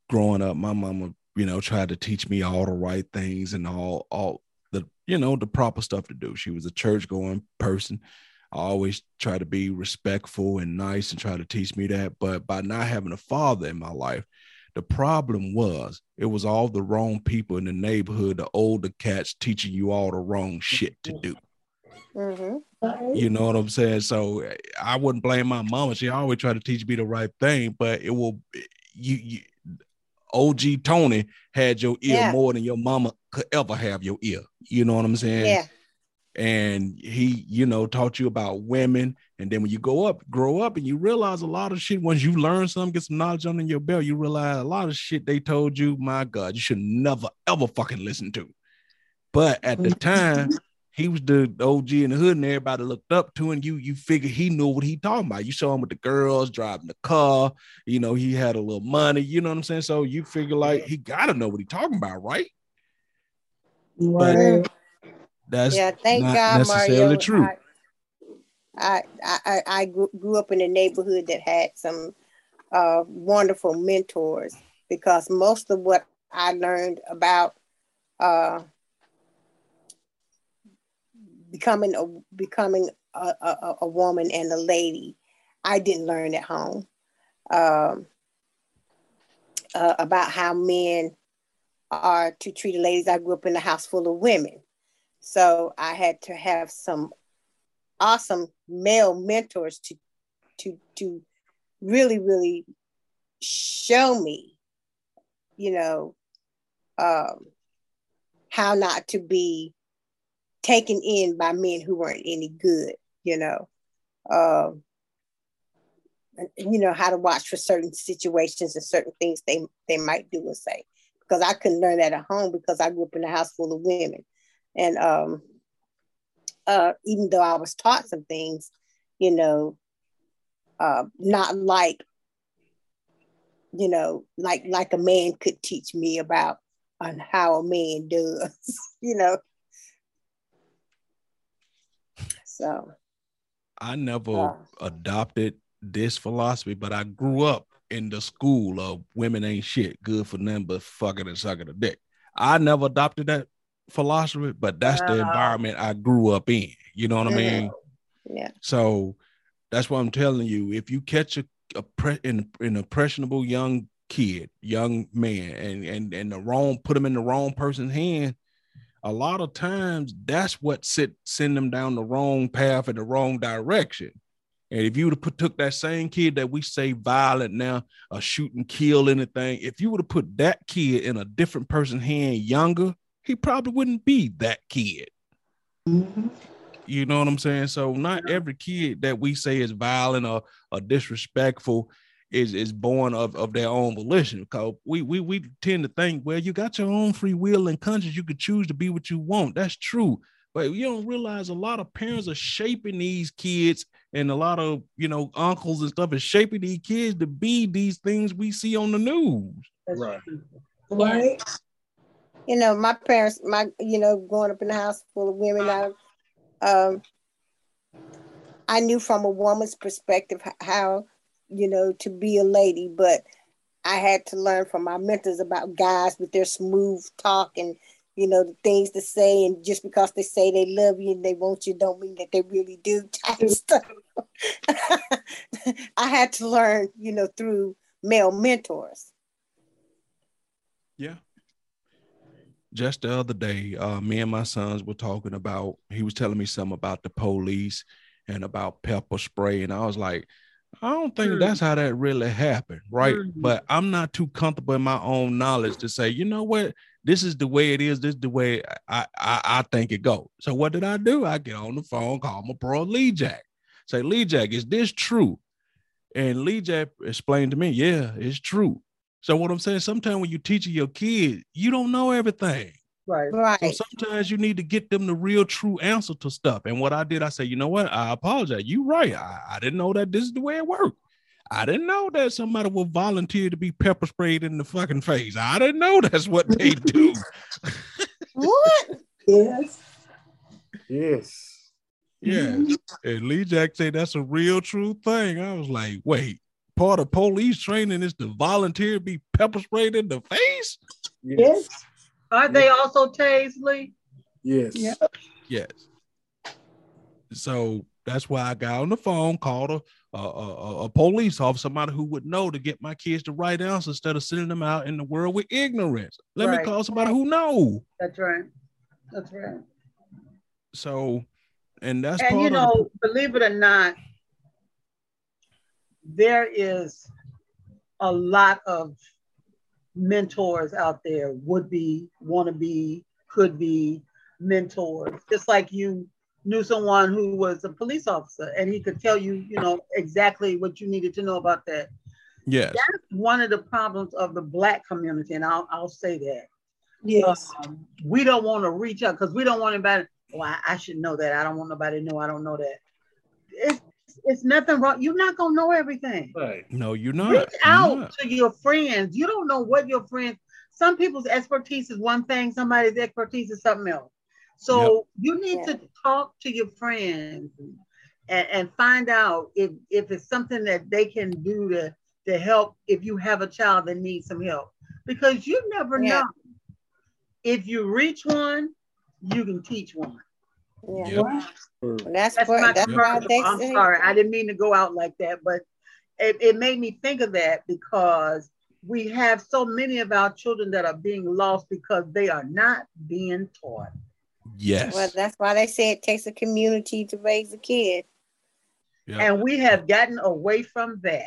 [SPEAKER 3] growing up my mama you know tried to teach me all the right things and all all the you know the proper stuff to do. She was a church going person. I always try to be respectful and nice and try to teach me that. But by not having a father in my life, the problem was it was all the wrong people in the neighborhood, the older cats teaching you all the wrong shit to do. Mm-hmm. You know what I'm saying? So I wouldn't blame my mama. She always tried to teach me the right thing, but it will you, you OG Tony had your ear yeah. more than your mama could ever have your ear. You know what I'm saying?
[SPEAKER 6] Yeah
[SPEAKER 3] and he you know taught you about women and then when you go up grow up and you realize a lot of shit once you learn something get some knowledge under your belt you realize a lot of shit they told you my god you should never ever fucking listen to but at the mm-hmm. time he was the OG in the hood and everybody looked up to him. You you figure he knew what he talking about. You saw him with the girls driving the car. You know he had a little money. You know what I'm saying. So you figure like he gotta know what he talking about, right?
[SPEAKER 6] Right. But that's yeah. Thank God, Mario. True. I, I, I, I grew up in a neighborhood that had some uh, wonderful mentors because most of what I learned about uh, becoming a becoming a, a, a, woman and a lady, I didn't learn at home. Um, uh, about how men are to treat the ladies. I grew up in a house full of women. So I had to have some awesome male mentors to to to really really show me, you know, um, how not to be taken in by men who weren't any good, you know. Um, you know how to watch for certain situations and certain things they they might do and say because I couldn't learn that at home because I grew up in a house full of women and um, uh, even though I was taught some things, you know, uh, not like, you know, like like a man could teach me about on how a man does, you know. So
[SPEAKER 3] I never uh, adopted this philosophy, but I grew up in the school of women ain't shit, good for them but fucking and sucking a dick. I never adopted that philosophy, but that's uh, the environment I grew up in. You know what I mean?
[SPEAKER 6] Yeah.
[SPEAKER 3] So that's what I'm telling you. If you catch a, a pre, an, an impressionable young kid, young man, and and and the wrong put them in the wrong person's hand, a lot of times that's what sit send them down the wrong path in the wrong direction. And if you would have put took that same kid that we say violent now, a shoot and kill anything, if you would have put that kid in a different person's hand younger, he probably wouldn't be that kid. Mm-hmm. You know what I'm saying? So not every kid that we say is violent or, or disrespectful is is born of, of their own volition. Because we we we tend to think, well, you got your own free will and conscience. You could choose to be what you want. That's true. But you don't realize a lot of parents are shaping these kids, and a lot of you know uncles and stuff is shaping these kids to be these things we see on the news.
[SPEAKER 4] Right.
[SPEAKER 6] Right you know, my parents, my, you know, growing up in a house full of women, I, um, I knew from a woman's perspective how, you know, to be a lady, but I had to learn from my mentors about guys with their smooth talk and, you know, the things to say. And just because they say they love you and they want you, don't mean that they really do type stuff. I had to learn, you know, through male mentors.
[SPEAKER 3] Yeah. Just the other day, uh, me and my sons were talking about. He was telling me something about the police and about pepper spray, and I was like, I don't think mm. that's how that really happened, right? Mm. But I'm not too comfortable in my own knowledge to say, you know what, this is the way it is. This is the way I I, I think it goes. So what did I do? I get on the phone, call my bro Lee Jack, say, Lee Jack, is this true? And Lee Jack explained to me, yeah, it's true. So what I'm saying, sometimes when you're teaching your kids, you don't know everything.
[SPEAKER 8] Right.
[SPEAKER 6] Right.
[SPEAKER 3] So sometimes you need to get them the real true answer to stuff. And what I did, I said, you know what? I apologize. You right. I, I didn't know that this is the way it worked. I didn't know that somebody would volunteer to be pepper sprayed in the fucking face. I didn't know that's what they do.
[SPEAKER 6] what?
[SPEAKER 7] Yes.
[SPEAKER 4] Yes.
[SPEAKER 3] Yes. Mm-hmm. And Lee Jack said that's a real true thing. I was like, wait, part of police training is to volunteer to be pepper sprayed in the face?
[SPEAKER 7] Yes.
[SPEAKER 8] Aren't they also tased, Lee?
[SPEAKER 4] Yes.
[SPEAKER 7] Yeah.
[SPEAKER 3] Yes. So that's why I got on the phone, called a a, a, a police officer, somebody who would know to get my kids the right answer instead of sending them out in the world with ignorance. Let
[SPEAKER 8] Right.
[SPEAKER 3] me call somebody who know.
[SPEAKER 8] That's right. That's right.
[SPEAKER 3] So, and that's
[SPEAKER 8] and
[SPEAKER 3] part
[SPEAKER 8] you
[SPEAKER 3] of
[SPEAKER 8] know, believe it or not, there is a lot of mentors out there, would be, want to be, could be mentors. Just like you knew someone who was a police officer and he could tell you, you know, exactly what you needed to know about that.
[SPEAKER 3] the yes,
[SPEAKER 8] That's one of the problems of the black community, and I'll, I'll say that.
[SPEAKER 7] Yes.
[SPEAKER 8] Um, we don't want to reach out because we don't want anybody. Well, I, I should know that. I don't want nobody to know. I don't know that. It's it's nothing wrong. You're not gonna know everything.
[SPEAKER 4] Right.
[SPEAKER 3] no, you're not.
[SPEAKER 8] Reach out
[SPEAKER 3] not.
[SPEAKER 8] to your friends. You don't know what your friends. Some people's expertise is one thing. Somebody's expertise is something else. So you need to talk to your friends and, and find out if if it's something that they can do to to help if you have a child that needs some help because you never
[SPEAKER 6] Yeah.
[SPEAKER 8] know if you reach one you can teach one
[SPEAKER 6] Yeah.
[SPEAKER 3] Yep.
[SPEAKER 6] That's,
[SPEAKER 8] that's
[SPEAKER 6] what
[SPEAKER 8] my
[SPEAKER 6] that's why they
[SPEAKER 8] i'm
[SPEAKER 6] say.
[SPEAKER 8] sorry i didn't mean to go out like that but it, it made me think of that because we have so many of our children that are being lost because they are not being taught
[SPEAKER 3] Yes.
[SPEAKER 6] Well, that's why they say it takes a community to raise a kid.
[SPEAKER 3] Yep.
[SPEAKER 8] And we have gotten away from that.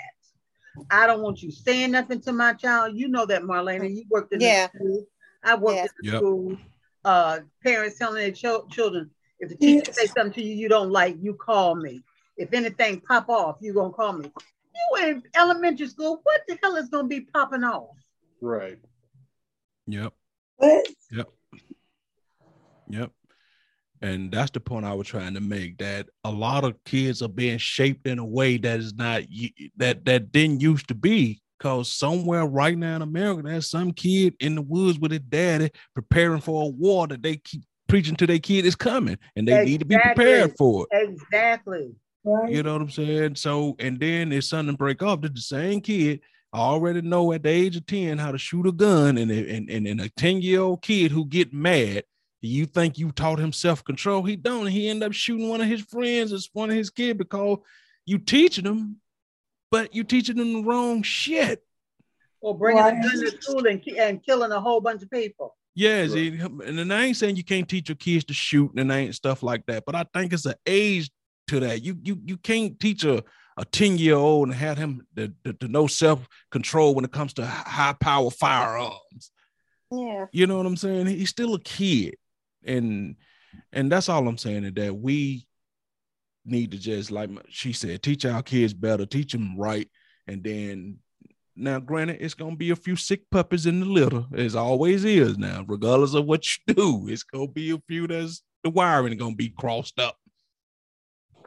[SPEAKER 8] I don't want you saying nothing to my child. You know that, Marlena. You worked in
[SPEAKER 6] Yeah.
[SPEAKER 8] the school. I worked
[SPEAKER 6] Yeah.
[SPEAKER 8] in the
[SPEAKER 3] Yep.
[SPEAKER 8] school. Uh, parents telling their chil- children, if the teacher
[SPEAKER 7] Yes.
[SPEAKER 8] say something to you you don't like, you call me. If anything pop off, you gonna call me. You in elementary school, what the hell is gonna be popping off?
[SPEAKER 4] Right.
[SPEAKER 3] Yep.
[SPEAKER 7] But
[SPEAKER 3] Yep. And that's the point I was trying to make that a lot of kids are being shaped in a way that is not that that didn't used to be. Cause somewhere right now in America, there's some kid in the woods with his daddy preparing for a war that they keep preaching to their kid is coming, and they need to be prepared for it.
[SPEAKER 8] Exactly.
[SPEAKER 7] right.
[SPEAKER 3] You know what I'm saying? So, and then if something break off, that the same kid already know at the age of 10 how to shoot a gun, and and and, and a 10 year old kid who get mad, you think you taught him self control? He don't. He end up shooting one of his friends or one of his kids because you teaching them, but you teaching them the wrong shit.
[SPEAKER 8] Or bringing
[SPEAKER 7] Right.
[SPEAKER 8] a gun to school and, and killing a whole bunch of people.
[SPEAKER 3] Yes,
[SPEAKER 4] Right.
[SPEAKER 3] and then I ain't saying you can't teach your kids to shoot and I ain't stuff like that, but I think it's an age to that. You you you can't teach a a 10 year old and have him to, know self control when it comes to high power firearms.
[SPEAKER 6] Yeah.
[SPEAKER 3] You know what I'm saying? He's still a kid, and and that's all I'm saying is that we need to just like she said, teach our kids better, teach them right, and then. Now, granted, it's gonna be a few sick puppies in the litter, as always is now, regardless of what you do. It's gonna be a few that's the wiring gonna be crossed up.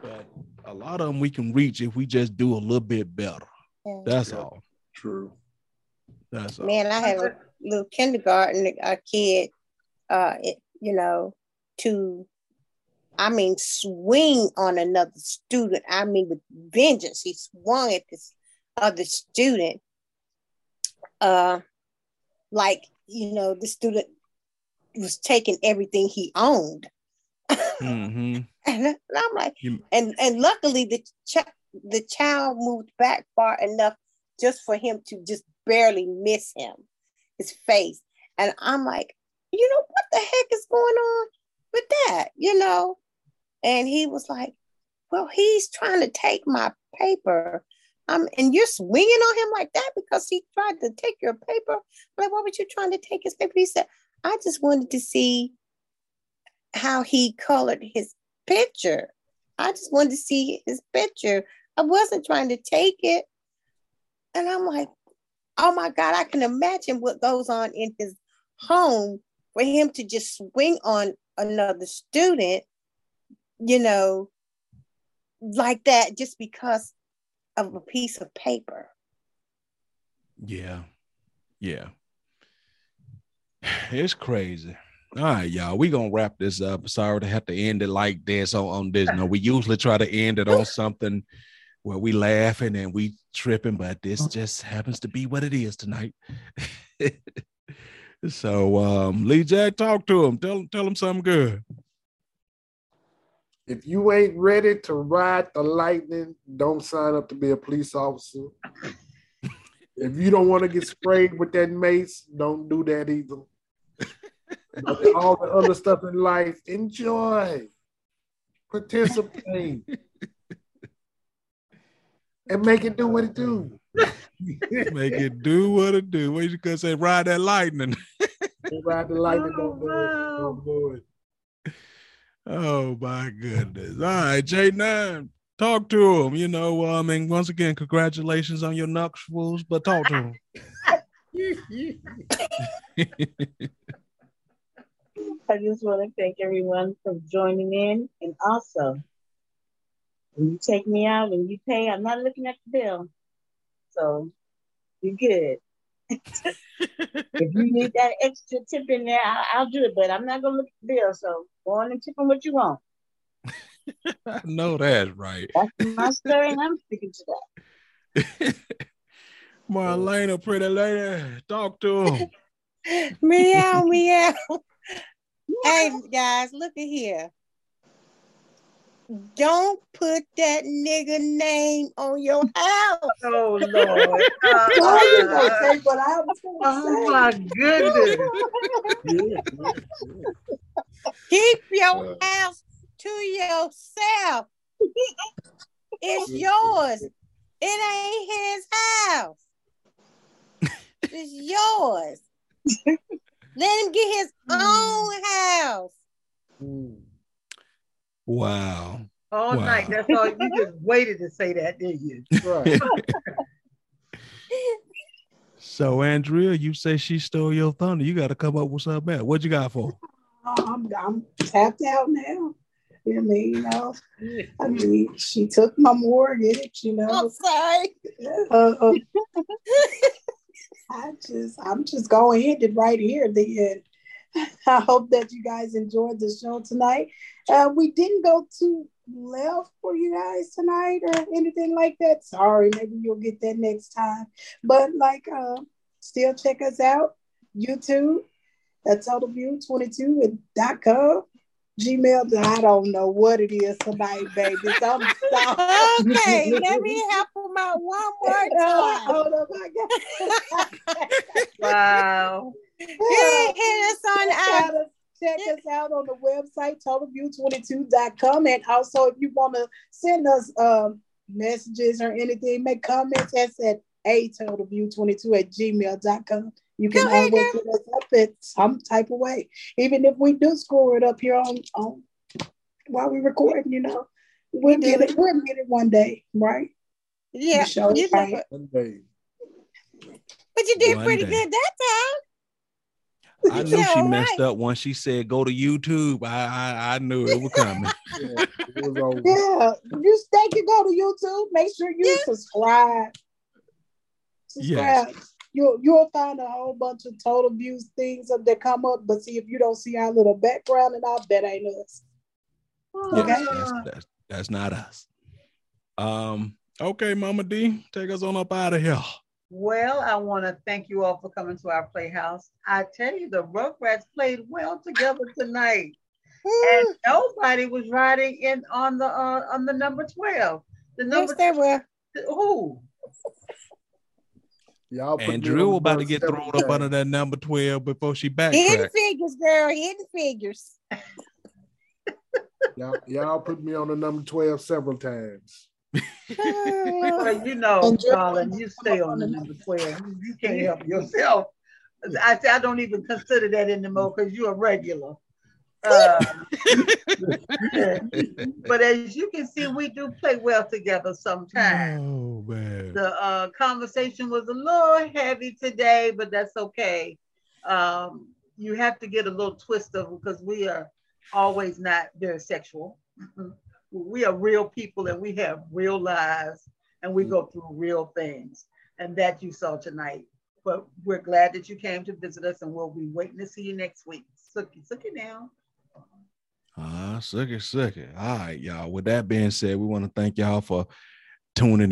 [SPEAKER 3] But a lot of them we can reach if we just do a little bit better.
[SPEAKER 6] yeah.
[SPEAKER 3] That's
[SPEAKER 4] Yeah.
[SPEAKER 3] all.
[SPEAKER 4] True.
[SPEAKER 3] That's all.
[SPEAKER 6] Man, I have a little kindergarten a kid, uh, it, you know, to, I mean, swing on another student. I mean, with vengeance, he swung at this other student. Uh, like you know, the student was taking everything he owned,
[SPEAKER 3] hmm
[SPEAKER 6] and I'm like, and and luckily the ch- the child moved back far enough just for him to just barely miss him, his face. And I'm like, you know, what the heck is going on with that? You know? And he was like, Well, he's trying to take my paper. Um, and you're swinging on him like that because he tried to take your paper. I'm like, why were you trying to take his paper? He said, I just wanted to see how he colored his picture. I just wanted to see his picture. I wasn't trying to take it. And I'm like, oh my God, I can imagine what goes on in his home for him to just swing on another student, you know, like that just because of a piece of paper.
[SPEAKER 3] Yeah. Yeah. It's crazy. All right, y'all. We gonna wrap this up. Sorry to have to end it like this on, on this. No, we usually try to end it on something where we laughing and we tripping, but this just happens to be what it is tonight. so um Lee Jack, talk to him. Tell him tell him something good.
[SPEAKER 4] If you ain't ready to ride the lightning, don't sign up to be a police officer. if you don't want to get sprayed with that mace, don't do that either. But all the other stuff in life, enjoy, participate, and make it do what it do.
[SPEAKER 3] Make it do what it do. What you gonna say? Ride that lightning.
[SPEAKER 4] ride the lightning, don't do it. Oh, don't do it.
[SPEAKER 3] Oh my goodness. All right, J9, talk to him. You know, um, I mean, once again, congratulations on your nuptials, but talk to him.
[SPEAKER 5] I just want to thank everyone for joining in. And also, when you take me out and you pay, I'm not looking at the bill. So you're good. if you need that extra tip in there, I'll, I'll do it, but I'm not going to look at the bill. So go on and tip them what you want.
[SPEAKER 3] I know that's right.
[SPEAKER 5] That's my story, and I'm sticking to that.
[SPEAKER 3] Marlena, pretty lady, talk to him.
[SPEAKER 6] meow, meow. hey guys, look at here. Don't put that nigga name on your house.
[SPEAKER 8] Oh Lord. Uh,
[SPEAKER 7] Why you what I was gonna
[SPEAKER 8] oh
[SPEAKER 7] say?
[SPEAKER 8] my goodness.
[SPEAKER 6] Keep your house to yourself. It's yours. It ain't his house. It's yours. Let him get his own house.
[SPEAKER 3] Wow.
[SPEAKER 8] All
[SPEAKER 3] Wow.
[SPEAKER 8] night. That's all. You just waited to say that, didn't you?
[SPEAKER 4] Right.
[SPEAKER 3] So Andrea, you say she stole your thunder. You got to come up with something else. What you got for?
[SPEAKER 7] I'm, I'm tapped out now. You know I mean? You know, I mean, she took my mortgage, you know.
[SPEAKER 6] I'm sorry.
[SPEAKER 7] Uh, uh, I just, I'm just going to end it right here at the end. I hope that you guys enjoyed the show tonight. Uh, we didn't go too left for you guys tonight or anything like that. Sorry, maybe you'll get that next time. But like, uh, still check us out. YouTube, that's totalview22 and dot com. Gmail, I don't know what it is tonight, baby. I'm sorry.
[SPEAKER 6] Okay, let me help him out one more
[SPEAKER 7] Oh,
[SPEAKER 6] time.
[SPEAKER 7] hold up, I got-
[SPEAKER 8] Wow.
[SPEAKER 6] Hit, hit us on
[SPEAKER 7] check,
[SPEAKER 6] our
[SPEAKER 7] out check us out on the website totalview22.com and also if you want to send us um, messages or anything make comments that's at a totalview22 at gmail.com you can
[SPEAKER 6] Go ahead,
[SPEAKER 7] always hit us up in some type of way even if we do screw it up here on, on while we're recording you know we'll get
[SPEAKER 6] it.
[SPEAKER 7] it we'll get it one day right
[SPEAKER 6] yeah.
[SPEAKER 7] The show,
[SPEAKER 6] You
[SPEAKER 7] right.
[SPEAKER 4] One day.
[SPEAKER 6] but you did
[SPEAKER 3] One
[SPEAKER 6] pretty
[SPEAKER 3] day.
[SPEAKER 6] good that time.
[SPEAKER 3] I knew
[SPEAKER 6] Yeah,
[SPEAKER 3] she
[SPEAKER 6] all
[SPEAKER 3] messed
[SPEAKER 6] right.
[SPEAKER 3] up once she said go to YouTube. I I, I knew it was coming.
[SPEAKER 4] Yeah, it was.
[SPEAKER 7] Yeah, you think you go to YouTube, make sure you subscribe. Subscribe. You'll you'll find a whole bunch of total views things up that come up, but see if you don't see our little background and all that ain't us.
[SPEAKER 3] Yes,
[SPEAKER 7] Okay.
[SPEAKER 3] that's, that's that's not us. Um. Okay, Mama D, take us on up out of here.
[SPEAKER 8] Well, I want to thank you all for coming to our playhouse. I tell you, the Rugrats played well together tonight, and nobody was riding in on the uh, on the number twelve. The
[SPEAKER 6] Yes,
[SPEAKER 8] number
[SPEAKER 6] they were.
[SPEAKER 8] who?
[SPEAKER 4] Y'all put
[SPEAKER 3] And
[SPEAKER 4] me on
[SPEAKER 3] Drew
[SPEAKER 4] the
[SPEAKER 3] about to get thrown up under that number 12 before she
[SPEAKER 6] Hidden
[SPEAKER 3] backtracked.
[SPEAKER 6] figures, girl. Hidden figures.
[SPEAKER 4] Y'all, y'all put me on the number 12 several times.
[SPEAKER 8] Well, you know,
[SPEAKER 7] And Drew-
[SPEAKER 8] darling, you stay on the number 12. You- You can't help yourself. I say I don't even consider that anymore because you're a regular. Uh, but as you can see, we do play well together sometimes.
[SPEAKER 3] Oh man.
[SPEAKER 8] The uh, conversation was a little heavy today, but that's okay. Um, you have to get a little twist of because we are always not very sexual. we are real people and we have real lives and we go through real things. And that you saw tonight. But we're glad that you came to visit us and we'll be waiting to see you next week. Sookie, sookie now.
[SPEAKER 3] Ah, suck it, suck it. All right, y'all. With that being said, we want to thank y'all for tuning in.